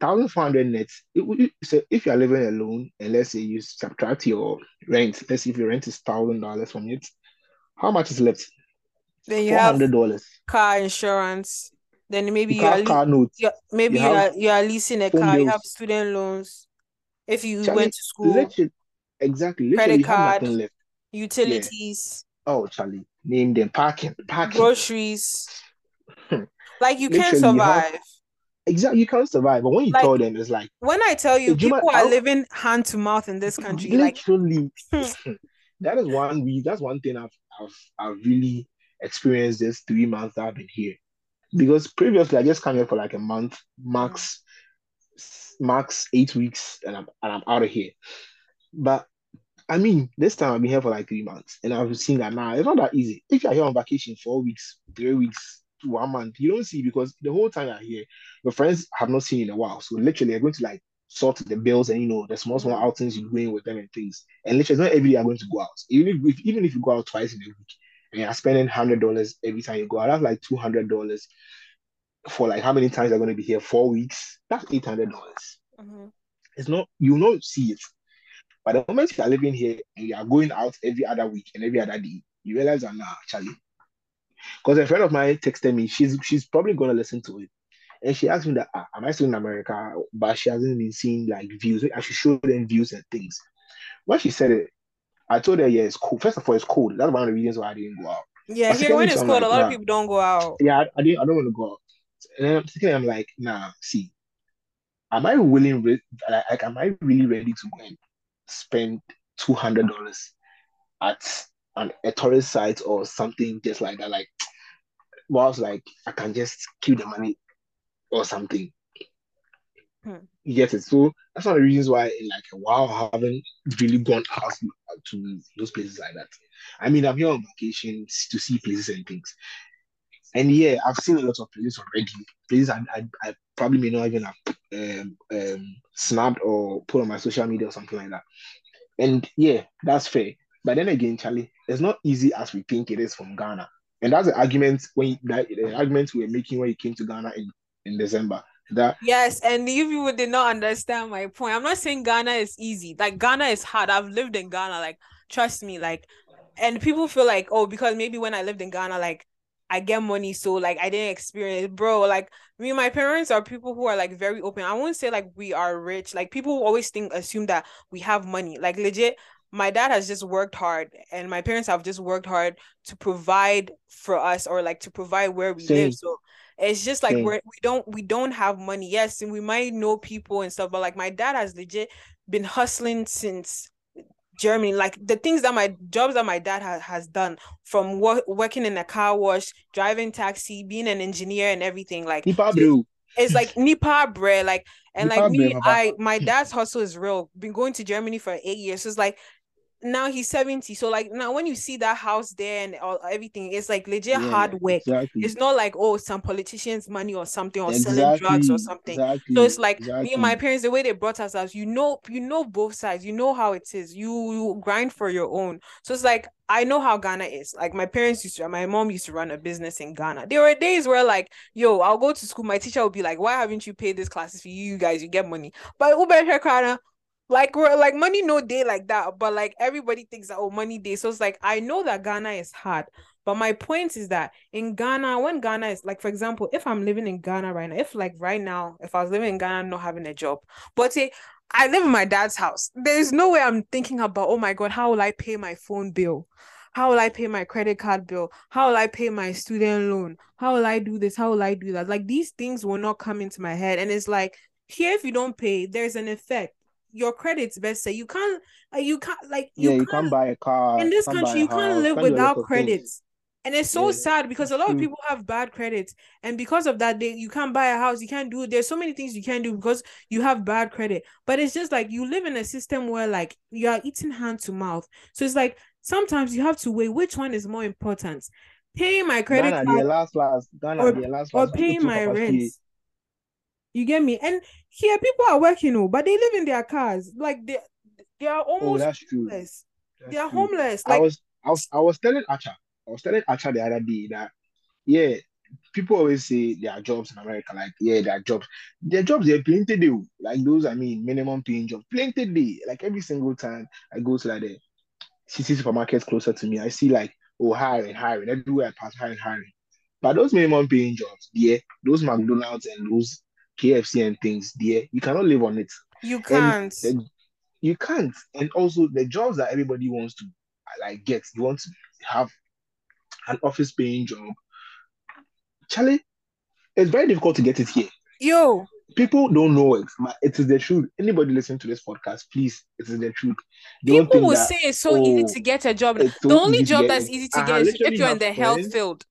Thousand four hundred net. It, so if you are living alone and let's say you subtract your rent, let's say if your rent is thousand dollars from it, how much is left? Then you Four have hundred dollars. car insurance. Then maybe You you are have le- notes. you maybe you you are you are leasing a car. You have student loans. If you Charlie, went to school, literally, exactly. Literally, credit card, nothing left. Oh, Charlie, name them. Parking, parking. groceries. Like you can Literally, you have survive. exactly. You can't survive, but when you Like tell them, it's like when I tell you, people are I'll- living hand to mouth in this country. Literally. Hmm. that is one we. That's one thing I've I've I've really experienced this three months that I've been here. Because previously I just come here for like a month, max max eight weeks, and I'm and I'm out of here. But I mean, this time I've been here for like three months, and I've seen that now it's not that easy. If you're here on vacation four weeks, three weeks, one month, you don't see because the whole time you're here, your friends have not seen you in a while. So literally, you're going to like sort the bills and you know the small small outings you're doing with them and things. And literally, not every day you're going to go out. Even if even if you go out twice in a week and you're spending hundred dollars every time you go out, that's like two hundred dollars for like how many times you're going to be here? Four weeks. That's eight hundred dollars. Mhm. It's not you will not see it. But the moment you are living here and you are going out every other week and every other day, you realize that nah, Charlie. Because a friend of mine texted me, she's she's probably gonna listen to it. And she asked me that ah, am I still in America? But she hasn't been seeing like views. I should show them views and things. When she said it, I told her, yeah, it's cool. First of all, it's cold. That's one of the reasons why I didn't go out. Yeah, here when it's I'm cold, a like, lot of people don't go out. Yeah, I, I didn't I don't want to go out. And then secondly, I'm like, nah, see, am I willing like am I really ready to go and spend two hundred dollars at an a tourist site or something just like that? Like whilst like I can just keep the money or something. Hmm. You get it? So that's one of the reasons why in like a while I haven't really gone out to those places like that. I mean I'm here on vacation to see places and things. And yeah, I've seen a lot of places already. Places I, I, I probably may not even have um, um, snapped or put on my social media or something like that. And yeah, that's fair. But then again, Charlie, it's not easy as we think it is from Ghana. And that's the argument when that the argument we were making when you came to Ghana in, in December. That Yes, and you did not understand my point. I'm not saying Ghana is easy. Like Ghana is hard. I've lived in Ghana. Like trust me. Like, and people feel like oh because maybe when I lived in Ghana, like I get money, so like I didn't experience, bro. Like me, my parents are people who are like very open. I won't say like we are rich. Like people always think assume that we have money. Like legit, my dad has just worked hard, and my parents have just worked hard to provide for us or like to provide where we Same. live. So it's just like Same. we're we don't we don't have money. Yes, and we might know people and stuff, but like my dad has legit been hustling since Germany. Like the things that my jobs that my dad ha- has done from wo- working in a car wash, driving taxi, being an engineer and everything. Like Nipa it's like Nipa bre, like and Nipa like me. I my dad's hustle is real. Been going to Germany for eight years. So it's like now he's 70. So like now when you see that house there and all everything, it's like legit Yeah, hard work. Exactly. It's not like oh some politician's money or something or selling drugs or something. Exactly. So it's like me and my parents, the way they brought us up, you know, you know both sides, you know how it is. You, you grind for your own. So it's like I know how Ghana is. Like my parents used to, my mom used to run a business in Ghana. There were days where like, yo, I'll go to school. My teacher will be like, "Why haven't you paid this classes for you, you guys? You get money." But Uber here, Ghana, like we're like money no day like that. But like everybody thinks that oh money day. So it's like I know that Ghana is hard. But my point is that in Ghana, when Ghana is like, for example, if I'm living in Ghana right now, if like right now, if I was living in Ghana, not having a job, but say I live in my dad's house, there's no way I'm thinking about, oh my God, how will I pay my phone bill? How will I pay my credit card bill? How will I pay my student loan? How will I do this? How will I do that? Like these things will not come into my head. And it's like, here, if you don't pay, there's an effect. Your credit's best say you can't, you can't, like, Yeah, you you can't can't buy a car. in this country you can't house, live can't do a lot without credits and it's so Yeah, sad because a lot of mm. people have bad credits and because of that they you can't buy a house you can't do there's so many things you can't do because you have bad credit. But it's just like you live in a system where like you are eating hand to mouth. So it's like sometimes you have to weigh which one is more important paying my credit Ghana, card last last. Ghana, or, last or paying my rent. you get me? And here people are working oh but they live in their cars like they they are almost Oh, almost that's true. homeless That's they are true. homeless I was I was I was telling Acha, I was telling Acha the other day that yeah, people always say there are jobs in America, like yeah, there are jobs. There are jobs there are plenty do. Oh. Like those, I mean, minimum paying jobs, plenty day. Like every single time I go to like the city supermarkets closer to me, I see like oh hiring, hiring everywhere I pass, hiring, hiring. But those minimum paying jobs, yeah, those McDonald's and those KFC and things, yeah, you cannot live on it. you can't you can't. And also the jobs that everybody wants to like get, you want to have an office paying job. Charlie, it's very difficult to get it here. yo People don't know it, it is the truth. Anybody listening to this podcast, please, it is the truth. People will that say it's so easy oh, to get a job. The so only job that's easy to I uh-huh, get is if you're in the health field.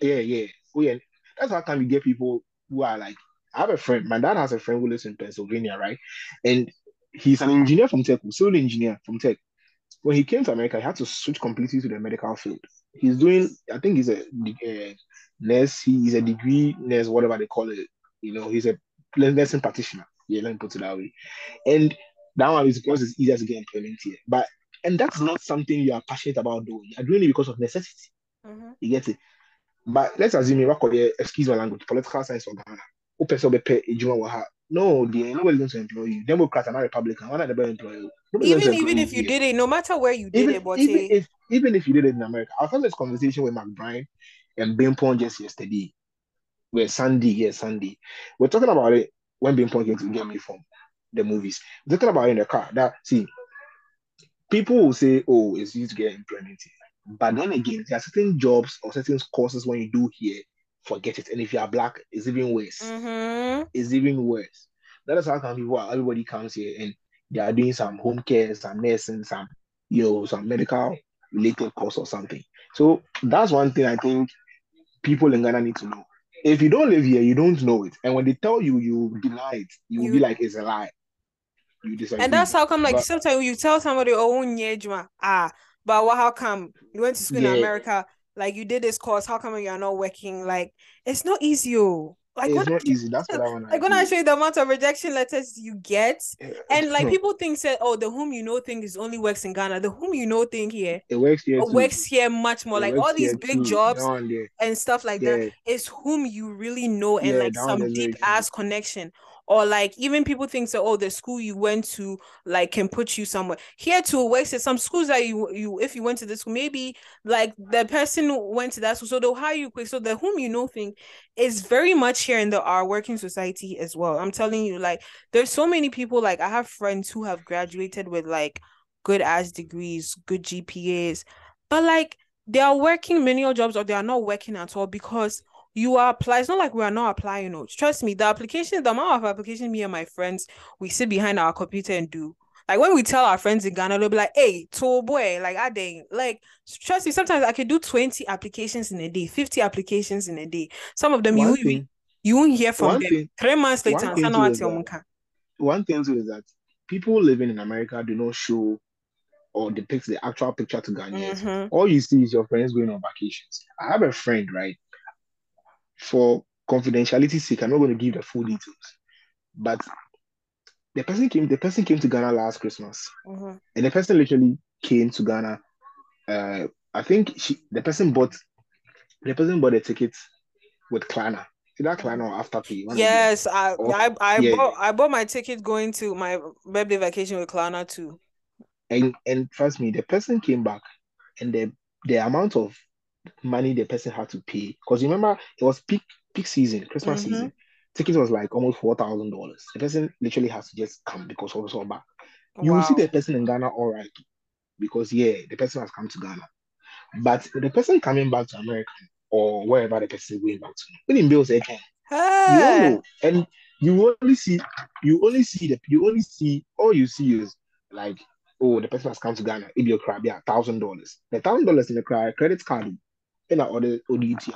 Yeah, yeah. Oh, yeah. That's how come you get people who are like, I have a friend, my dad has a friend who lives in Pennsylvania, right? And he's an engineer from Tech, civil engineer from Tech. When he came to America, he had to switch completely to the medical field. He's doing, I think he's a, a eh, nurse, he's a degree nurse, whatever they call it. You know, he's a nursing practitioner. Yeah, let me put it that way. And that one is because it's easier to get employment here. But and that's not something you are passionate about doing. You're doing it because of necessity. Mm-hmm. You get it? But let's assume you work excuse my language, political science for Ghana. Who person be pay ejuma wa ha? No, dear, nobody's going to employ you. Democrat and not Republican, of the employ you. Nobody's Even even if you did it, no matter where you did even, it, but even eh, if even if you did it in America, I had this conversation with Bryan and Bimpon just yesterday. Where Sandy, yeah, Sandy. We're talking about it when Bimpon came to get me from the movies. We're talking about it in the car. That see, people will say, Oh, it's easy to get employment. But then again, there are certain jobs or certain courses when you do here, forget it. And if you are black, it's even worse. mhm. It's even worse. That is how come people are, everybody comes here and they are doing some home care, some nursing, some you know, some medical related course or something. So that's one thing I think people in Ghana need to know. If you don't live here, you don't know it. And when they tell you, you deny it. You will be like, it's a lie. You disagree. and that's how come like But- sometimes you tell somebody, oh, Nyejuma, ah, but what? How come you went to school Yeah. in America? Like you did this course, how come you are not working? Like it's not easy, oh. Like it's not easy. That's what I want like when I show you the amount of rejection letters you get, eh, and like people think said, oh, the whom you know thing is only works in Ghana. The whom you know thing here it works here. Too. works here much more. It Like all these big too. jobs and stuff like that Yeah. is whom you really know and Yeah, like some deep ass connection. Or like even people think so oh the school you went to like can put you somewhere. Here to waste some schools that you you if you went to this school maybe like the person went to that school so they'll hire you quick. So the whom you know thing is very much here in the our working society as well. I'm telling you like there's so many people like i have friends who have graduated with like good ass degrees good gpas but like they are working menial jobs or they are not working at all because you are apply. It's not like we are not applying notes. Trust me, the application, the amount of application me and my friends we sit behind our computer and do. Like when we tell our friends in Ghana, they'll be like, "Hey, tall boy, like I dang, like trust me. Sometimes I can do twenty applications in a day, fifty applications in a day. Some of them One you thing- you won't hear from them. thing- Three months later, one thing and too say, is that- one thing too is that people living in America do not show or depict the actual picture to Ghanaians. Mhm. All you see is your friends going on vacations. I have a friend, right? For confidentiality's sake, I'm not going to give the full details, but the person came. The person came to Ghana last Christmas, Mhm. and the person literally came to Ghana. Uh, I think she, the person bought, the person bought a ticket with Klarna. Is that Klarna or Afterpay? One of them. Yes, I Or- I I yeah. bought I bought my ticket going to my birthday vacation with Klarna too. and and trust me, the person came back, and the the amount of money the person had to pay because remember it was peak peak season, Christmas Mhm. season. Ticket was like almost four thousand dollars. The person literally has to just come because of so bad. You will see the person in Ghana all right because yeah, the person has come to Ghana, but the person coming back to America or wherever the person is going back to, when in bills again, you don't know, and you only see you only see the you only see all you see is like oh the person has come to Ghana if you cry yeah thousand dollars the thousand dollars in the cry credit card in a order ODT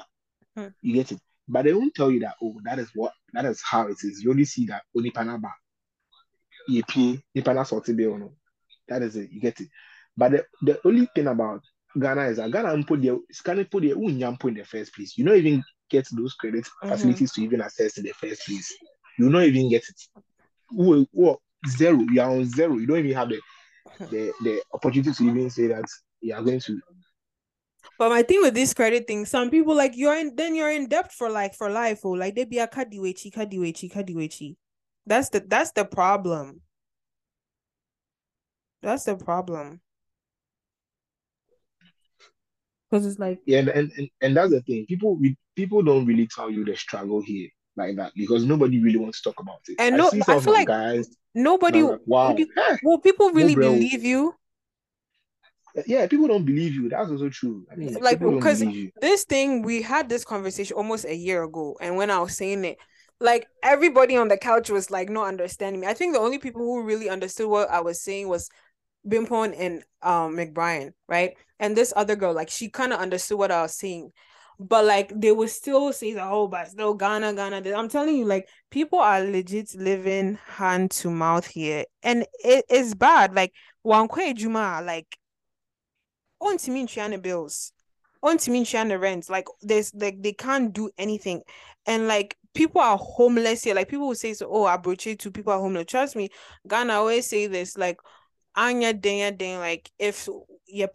Hmm. you get it? But they won't tell you that oh that is what that is how it is. You only see that only panaba you pay the pana sorted that is it. You get it? But the, the only thing about Ghana is that Ghana put the scanning put the in the first place. You don't even get those credit Mhm. facilities to even access in the first place. You don't even get it. Who- who- zero. You are on zero. You don't even have the the, the opportunity to even say that you are going to But my thing with this credit thing, some people like you're in then you're in debt for like for life or like they be a kadiwechi, kadiwechi, kadiwechi. That's the that's the problem. That's the problem. Because it's like yeah and, and and- that's the thing people we people don't really tell you the struggle here like that because nobody really wants to talk about it And I no- I of feel like guys nobody like, wow will, eh, people really bro. believe you? Yeah people don't believe you. That's also true. I mean Like, because this thing we had this conversation almost a year ago and when i was saying it like everybody on the couch was like not understanding me. I think the only people who really understood what i was saying was bimpon and um mcbrien right? And this other girl like she kind of understood what i was saying. But like they would still say the whole but still ghana ghana this." i'm telling you like people are legit living hand to mouth here. And it is bad. Like one juma like ontimi ntua ne bills on ontimi ntua ne rent like there's like they can't do anything and like people are homeless here like people will say so oh abroche too people are homeless trust me ghana always say this like anya den den like if yeah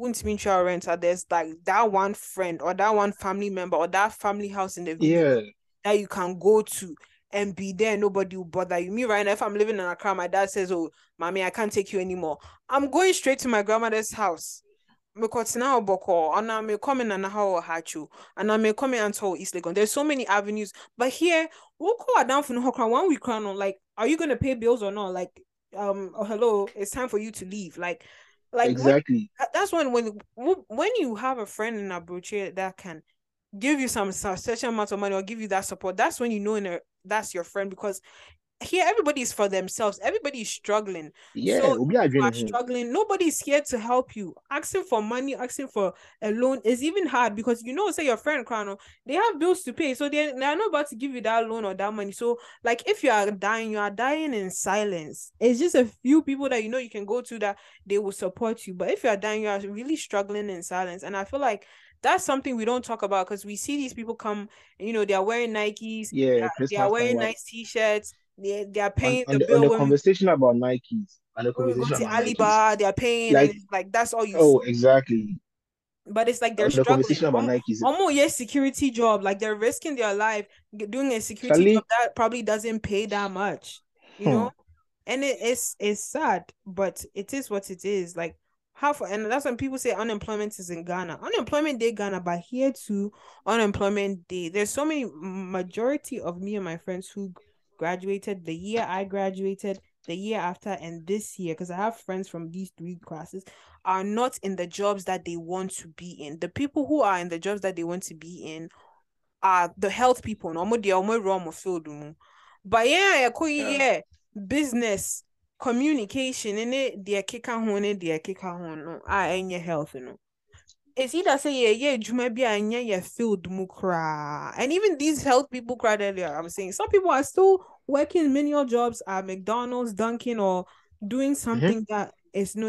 ontimi ntua rent uh, there's like that one friend or that one family member or that family house in the village yeah that you can go to and be there. Nobody will bother you. Me right now, if I'm living in Accra, my dad says, "Oh, mommy, I can't take you anymore." I'm going straight to my grandmother's house. Because now Boko, and I'm coming and how Haatso, and I'm coming until East Legon. There's so many avenues, but here we'll call down for no Hokra one week crown on like, are you gonna pay bills or not? Like, um, oh hello, it's time for you to leave. Like, like exactly that- that's when when when you have a friend in Abuja that can give you some certain amount of money or give you that support that's when you know in a, that's your friend because here everybody is for themselves. Everybody is struggling. Yeah So, you are struggling nobody's here to help you. Asking for money asking for a loan is even hard because you know say your friend Crono, they have bills to pay so they they're not about to give you that loan or that money. So like if you are dying you are dying in silence. It's just a few people that you know you can go to that they will support you. But if you are dying you are really struggling in silence. And i feel like that's something we don't talk about because we see these people come you know they are wearing nikes yeah they are Christmas wearing nice t-shirts they, they are paying on the bill the when we conversation about Nikes and the when we go conversation about Nikes Alibaba, they're paying, Like- and like that's all you oh see. exactly but it's like they're the struggling. conversation about Almo- Nike is Almost yeah, security job. Like they're risking their life doing a security Charlie- job that probably doesn't pay that much. You Hmm. know, and it is it's sad, but it is what it is. Like how for and that's when people say unemployment is in Ghana. Unemployment day Ghana, but here too, unemployment day. There's so many majority of me and my friends who graduated the year I graduated, the year after, and this year, because I have friends from these three classes, are not in the jobs that they want to be in. The people who are in the jobs that they want to be in are the health people. No, they are more raw field. But yeah, yeah, cool, Yeah. yeah, business, communication, and it they kick on they kick on no, ah, and your health, no. It's either say yeah, yeah, juma be and yeah, yeah, field mu cry. And even these health people cried earlier. I'm saying some people are still working menial jobs at McDonald's, Dunkin', or doing something that is no.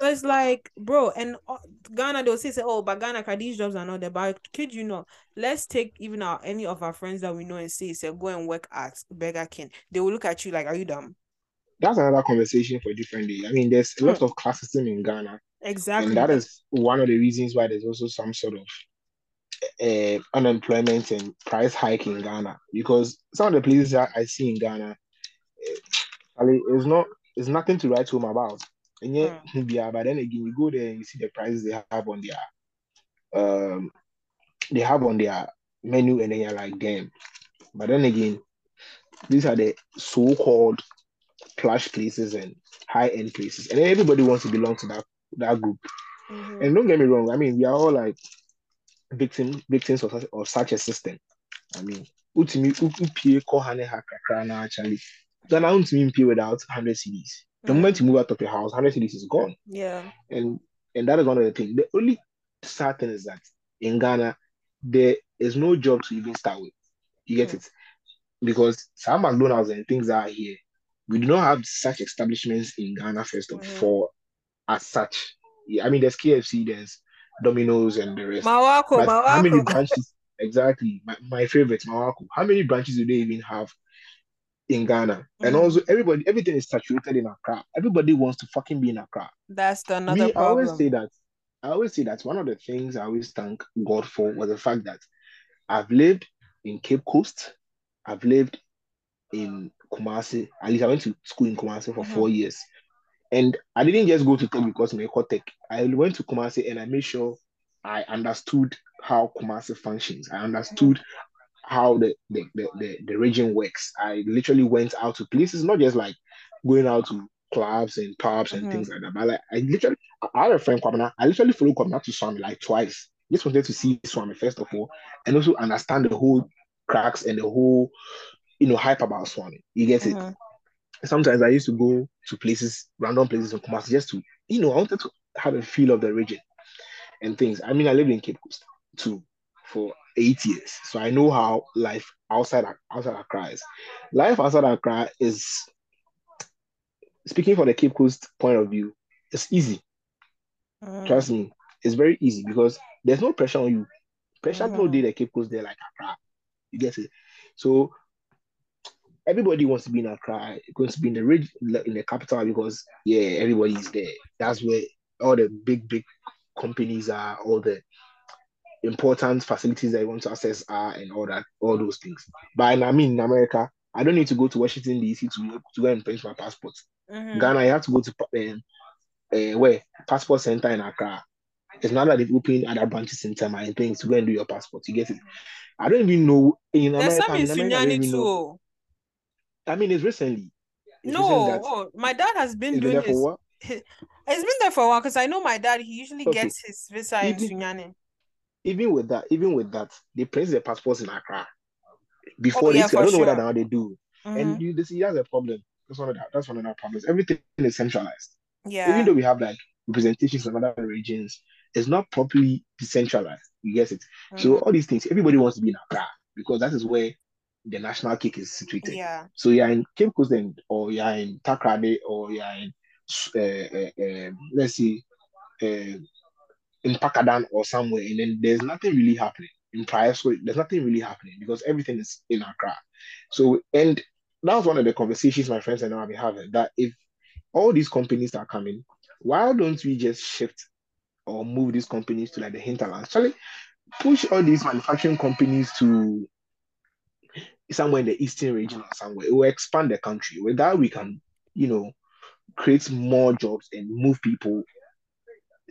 So it's like, bro, and uh, Ghana they'll say, say, oh, but Ghana, these jobs are not there. But kid you know, let's take even our any of our friends that we know and say, say, go and work at Burger King. They will look at you like, are you dumb? that's another conversation for a different day. I mean, there's a lot of classism in Ghana, Exactly. and that is one of the reasons why there's also some sort of uh, unemployment and price hike in Ghana. Because some of the places that I see in Ghana, Ali, it's not, it's nothing to write home about. And yet, yeah, but then again, you go there and you see the prices they have on their, um, they have on their menu, and then you're like, damn. But then again, these are the so-called plush places and high-end places, and everybody wants to belong to that that group. Mhm. And don't get me wrong, I mean, we are all like victim victims of such, of such a system. I mean, ultimately, upie ko hane ha kakra na actually. Then I want to pay without 100 cedis. The Mhm. moment you move out of your house, 100 cedis is gone. Yeah. And and that is one of the things. The only sad thing is that in Ghana, there is no job to even start with. You get Hmm. it? Because some McDonald's and things are here. We do not have such establishments in Ghana, first of Mhm. all, as such. I mean, there's KFC, there's Domino's, and the rest. Marwako, But how many branches? Exactly. My, my favorite, Marwako. How many branches do they even have in Ghana? And Mhm. also, everybody, everything is saturated in Accra. Everybody wants to fucking be in Accra. That's the another Me, I always say that. I always say that one of the things I always thank God for was the fact that I've lived in Cape Coast. I've lived in Kumasi. At least I went to school in Kumasi for Mhm. four years. And I didn't just go to Tech because my Tech. I went to Kumasi and I made sure I understood how Kumasi functions. I understood how the, the, the, the, region works. I literally went out to places, not just like going out to clubs and pubs and Mhm. things like that. But like I literally I had a friend Kwamina. I literally followed Kwamina to Suame like twice. Just wanted to see Suame first of all, and also understand the whole cracks and the whole you know hype about Suame. You get it? Sometimes I used to go to places, random places in Kumasi, just to, you know, I wanted to have a feel of the region and things. I mean, I lived in Cape Coast too for eight years, so I know how life outside outside Accra is. Life outside Accra is, speaking from the Cape Coast point of view, it's easy. Mhm. Trust me, it's very easy because there's no pressure on you. Pressure no Mhm. day the Cape Coast there like Accra. You get it? So everybody wants to be in Accra, wants to be in the region, in the capital because yeah, everybody is there. That's where all the big, big companies are, all the important facilities that you want to access are, and all that, all those things. But I mean, in America, I don't need to go to Washington DC to to go and print my passport. Mhm. Ghana, you have to go to um, uh, where passport center in Accra. It's not that they've opened other branches in Tema and things to go and do your passport. You get it? I don't even know in There's America. some in Sunyani too. know. I mean, it's recently. It's No, recently oh, my dad has been been doing for his. It's been there for a while because I know my dad. He usually Okay. gets his visa in Even- Sunyani. Even with that, even with that, they print their passports in Accra before Oh, yeah, this. I don't know whether sure. now they do. Mhm. And you, this, that's a problem. That's one of the, that's one of our problems. Everything is centralized. Yeah. Even though we have like representations from other regions, it's not properly decentralized. You get it? So Mhm. all these things, everybody wants to be in Accra because that is where the national kick is situated. Yeah. So you're in Cape Coast or you're in Takoradi, or you're in, uh, uh, uh, let's see, uh, in Pakadan or somewhere, and then there's nothing really happening. In prior, so there's nothing really happening because everything is in Accra. So, and that was one of the conversations my friends and I have been having that if all these companies are coming, why don't we just shift or move these companies to like the hinterlands. Actually, push all these manufacturing companies to somewhere in the eastern region or somewhere. It will expand the country. With that, we can, you know, create more jobs and move people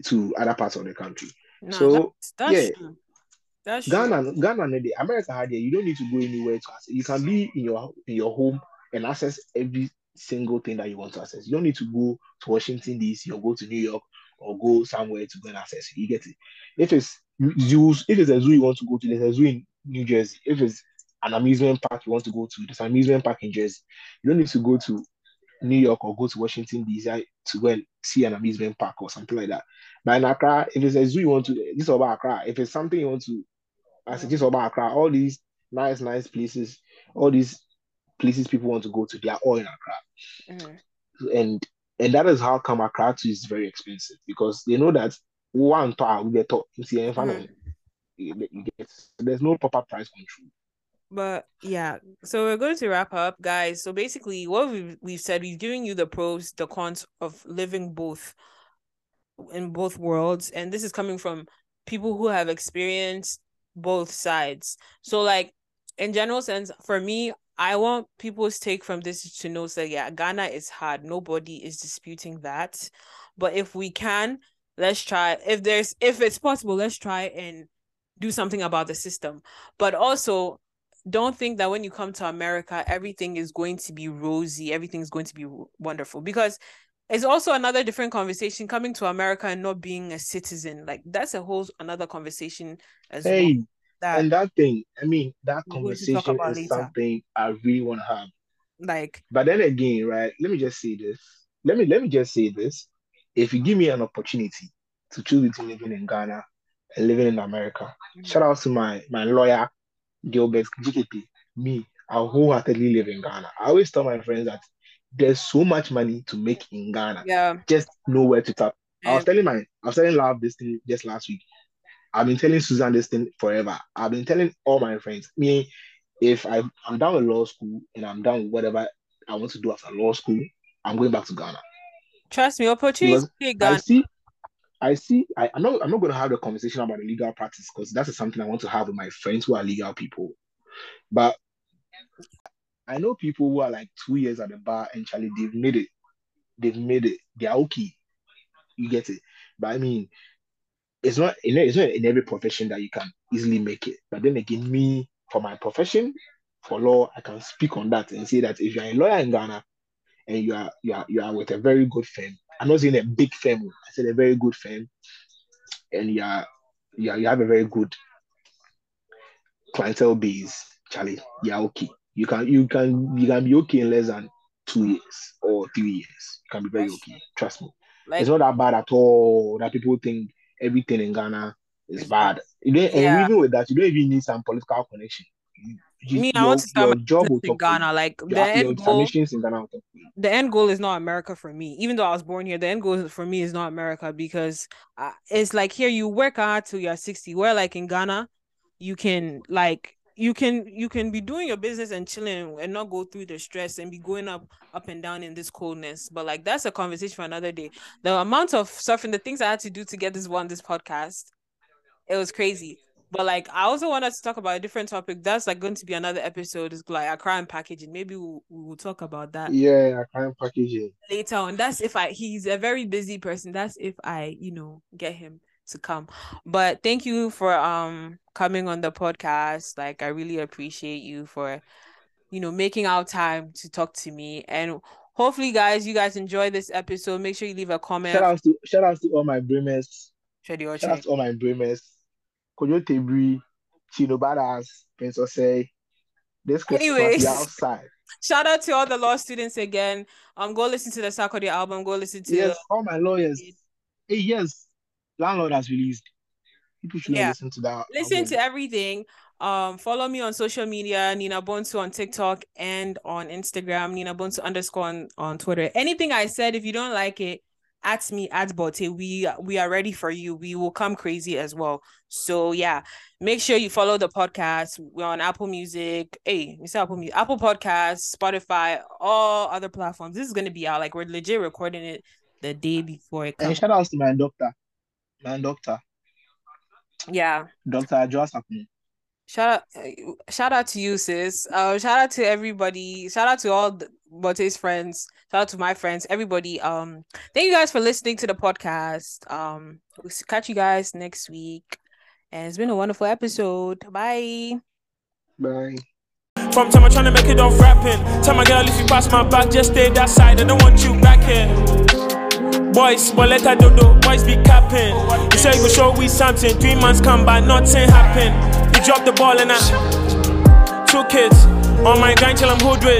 to other parts of the country. No, so that's, that's yeah, true. That's Ghana, true. Ghana. America had there. You don't need to go anywhere to access. You can be in your in your home and access every single thing that you want to access. You don't need to go to Washington D.C. or go to New York or go somewhere to go and access. You get it. If it's zoos, if it's a zoo you want to go to, there's a zoo in New Jersey. If it's an amusement park you want to go to, there's an amusement park in Jersey. You don't need to go to New York or go to Washington D.C. to go and see an amusement park or something like that. But in Accra, if it's a zoo you want to, this is about Accra. If it's something you want to, I suggest about Accra. All these nice, nice places, all these places people want to go to, they are all in Accra. Mhm. And and that is how come Accra too is very expensive because they know that one tower will get top. You see, in front of Mhm. you you get there's no proper price control. But yeah, so we're going to wrap up, guys. So basically, what we've we've said, we've given you the pros, the cons of living both in both worlds, and this is coming from people who have experienced both sides. So, like in general sense, for me, I want people's take from this to know that yeah, Ghana is hard. Nobody is disputing that, but if we can, let's try. If there's if it's possible, let's try and do something about the system. But also, don't think that when you come to America, everything is going to be rosy, everything's going to be wonderful because it's also another different conversation coming to America and not being a citizen. Like that's a whole another conversation as well. That and that thing, I mean, that We're going to talk conversation is later. something I really want to have. like But then again, right? Let me just say this. Let me let me just say this. If you give me an opportunity to choose between living in Ghana and living in America, shout out to my my lawyer Gilbert GKP. Me, I wholeheartedly live in Ghana. I always tell my friends that there's so much money to make in Ghana, yeah, just nowhere to tap. I was telling my I was telling Love this thing just last week. I've been telling Susan this thing forever. I've been telling all my friends. Me, if I, I'm done with law school and I'm done with whatever I want to do after law school, I'm going back to Ghana. trust me, opportunities big I Ghana. see, I see, I, I'm not I'm not gonna have the conversation about the legal practice because that's something I want to have with my friends who are legal people. But I know people who are like two years at the bar and Charlie, they've made it. They've made it. They're okay. You get it. But I mean, it's not you know, it's not in every profession that you can easily make it. But then again, me for my profession, for law, I can speak on that and say that if you're a lawyer in Ghana and you are you are you are with a very good firm, I'm not saying a big firm, I said a very good firm, and you are you, are, you have a very good clientele base, Charlie, you're okay. You can you can you can be okay in less than two years or three years. You can be very okay. Trust me. Like It's not that bad at all. That people think everything in Ghana is bad. You don't, and Yeah. even with that, you don't even need some political connection. You, me, I want to start your my job in you. Ghana. Like the Your, your end goal, in Ghana will talk for you. the end goal is not America for me. Even though I was born here, the end goal for me is not America because uh, it's like here you work hard till you're 60. Where like in Ghana, you can like you can you can be doing your business and chilling and not go through the stress and be going up up and down in this coldness. But like that's a conversation for another day. The amount of suffering, the things I had to do to get this one, this podcast, it was crazy. But like I also wanted to talk about a different topic. That's like going to be another episode. Is like Accra and packaging. Maybe we'll, we'll talk about that Yeah, can't package it. later on. That's if I he's a very busy person. That's if I, you know, get him to come. But thank you for um coming on the podcast. Like I really appreciate you for, you know, making our time to talk to me. And hopefully guys, you guys enjoy this episode. Make sure you leave a comment. Shout out to shout out to all my Bremers. Shout out to all my Bremers. Kojo Tebri, Chino Badass, Prince Osei. This Christmas Anyways. outside. Shout out to all the law students again. Um, go listen to the Sarkodie album. Go listen to Yes, all my lawyers. Hey, yes, landlord has released. People should Yeah. listen to that. listen album. to everything. Um, follow me on social media, Nina Bonsu on TikTok and on Instagram, Nina Bonsu underscore on, on Twitter. Anything I said, if you don't like it, at me at Bote. We we are ready for you. We will come crazy as well. So yeah, make sure you follow the podcast. We're on Apple Music. Hey, we say Apple Music, Apple Podcasts, Spotify, all other platforms. This is gonna be out. Like we're legit recording it the day before it And comes. shout out to my doctor. man, doctor, Yeah. Doctor Ajoas Akun. Shout out, uh, shout out to you, sis. Uh, shout out to everybody. Shout out to all the Bote's friends. Shout out to my friends. Everybody. Um, thank you guys for listening to the podcast. Um, we'll catch you guys next week. And it's been a wonderful episode. Bye. Bye. From time I'm trying to make it off rapping. Tell my girl if you pass my back, just stay that side. I don't want you back here. Boys, but let her do do. Boys be capping. You say you go show we something. Three months come by, nothing happen. You drop the ball and I. Two kids on my grind till I'm hood with.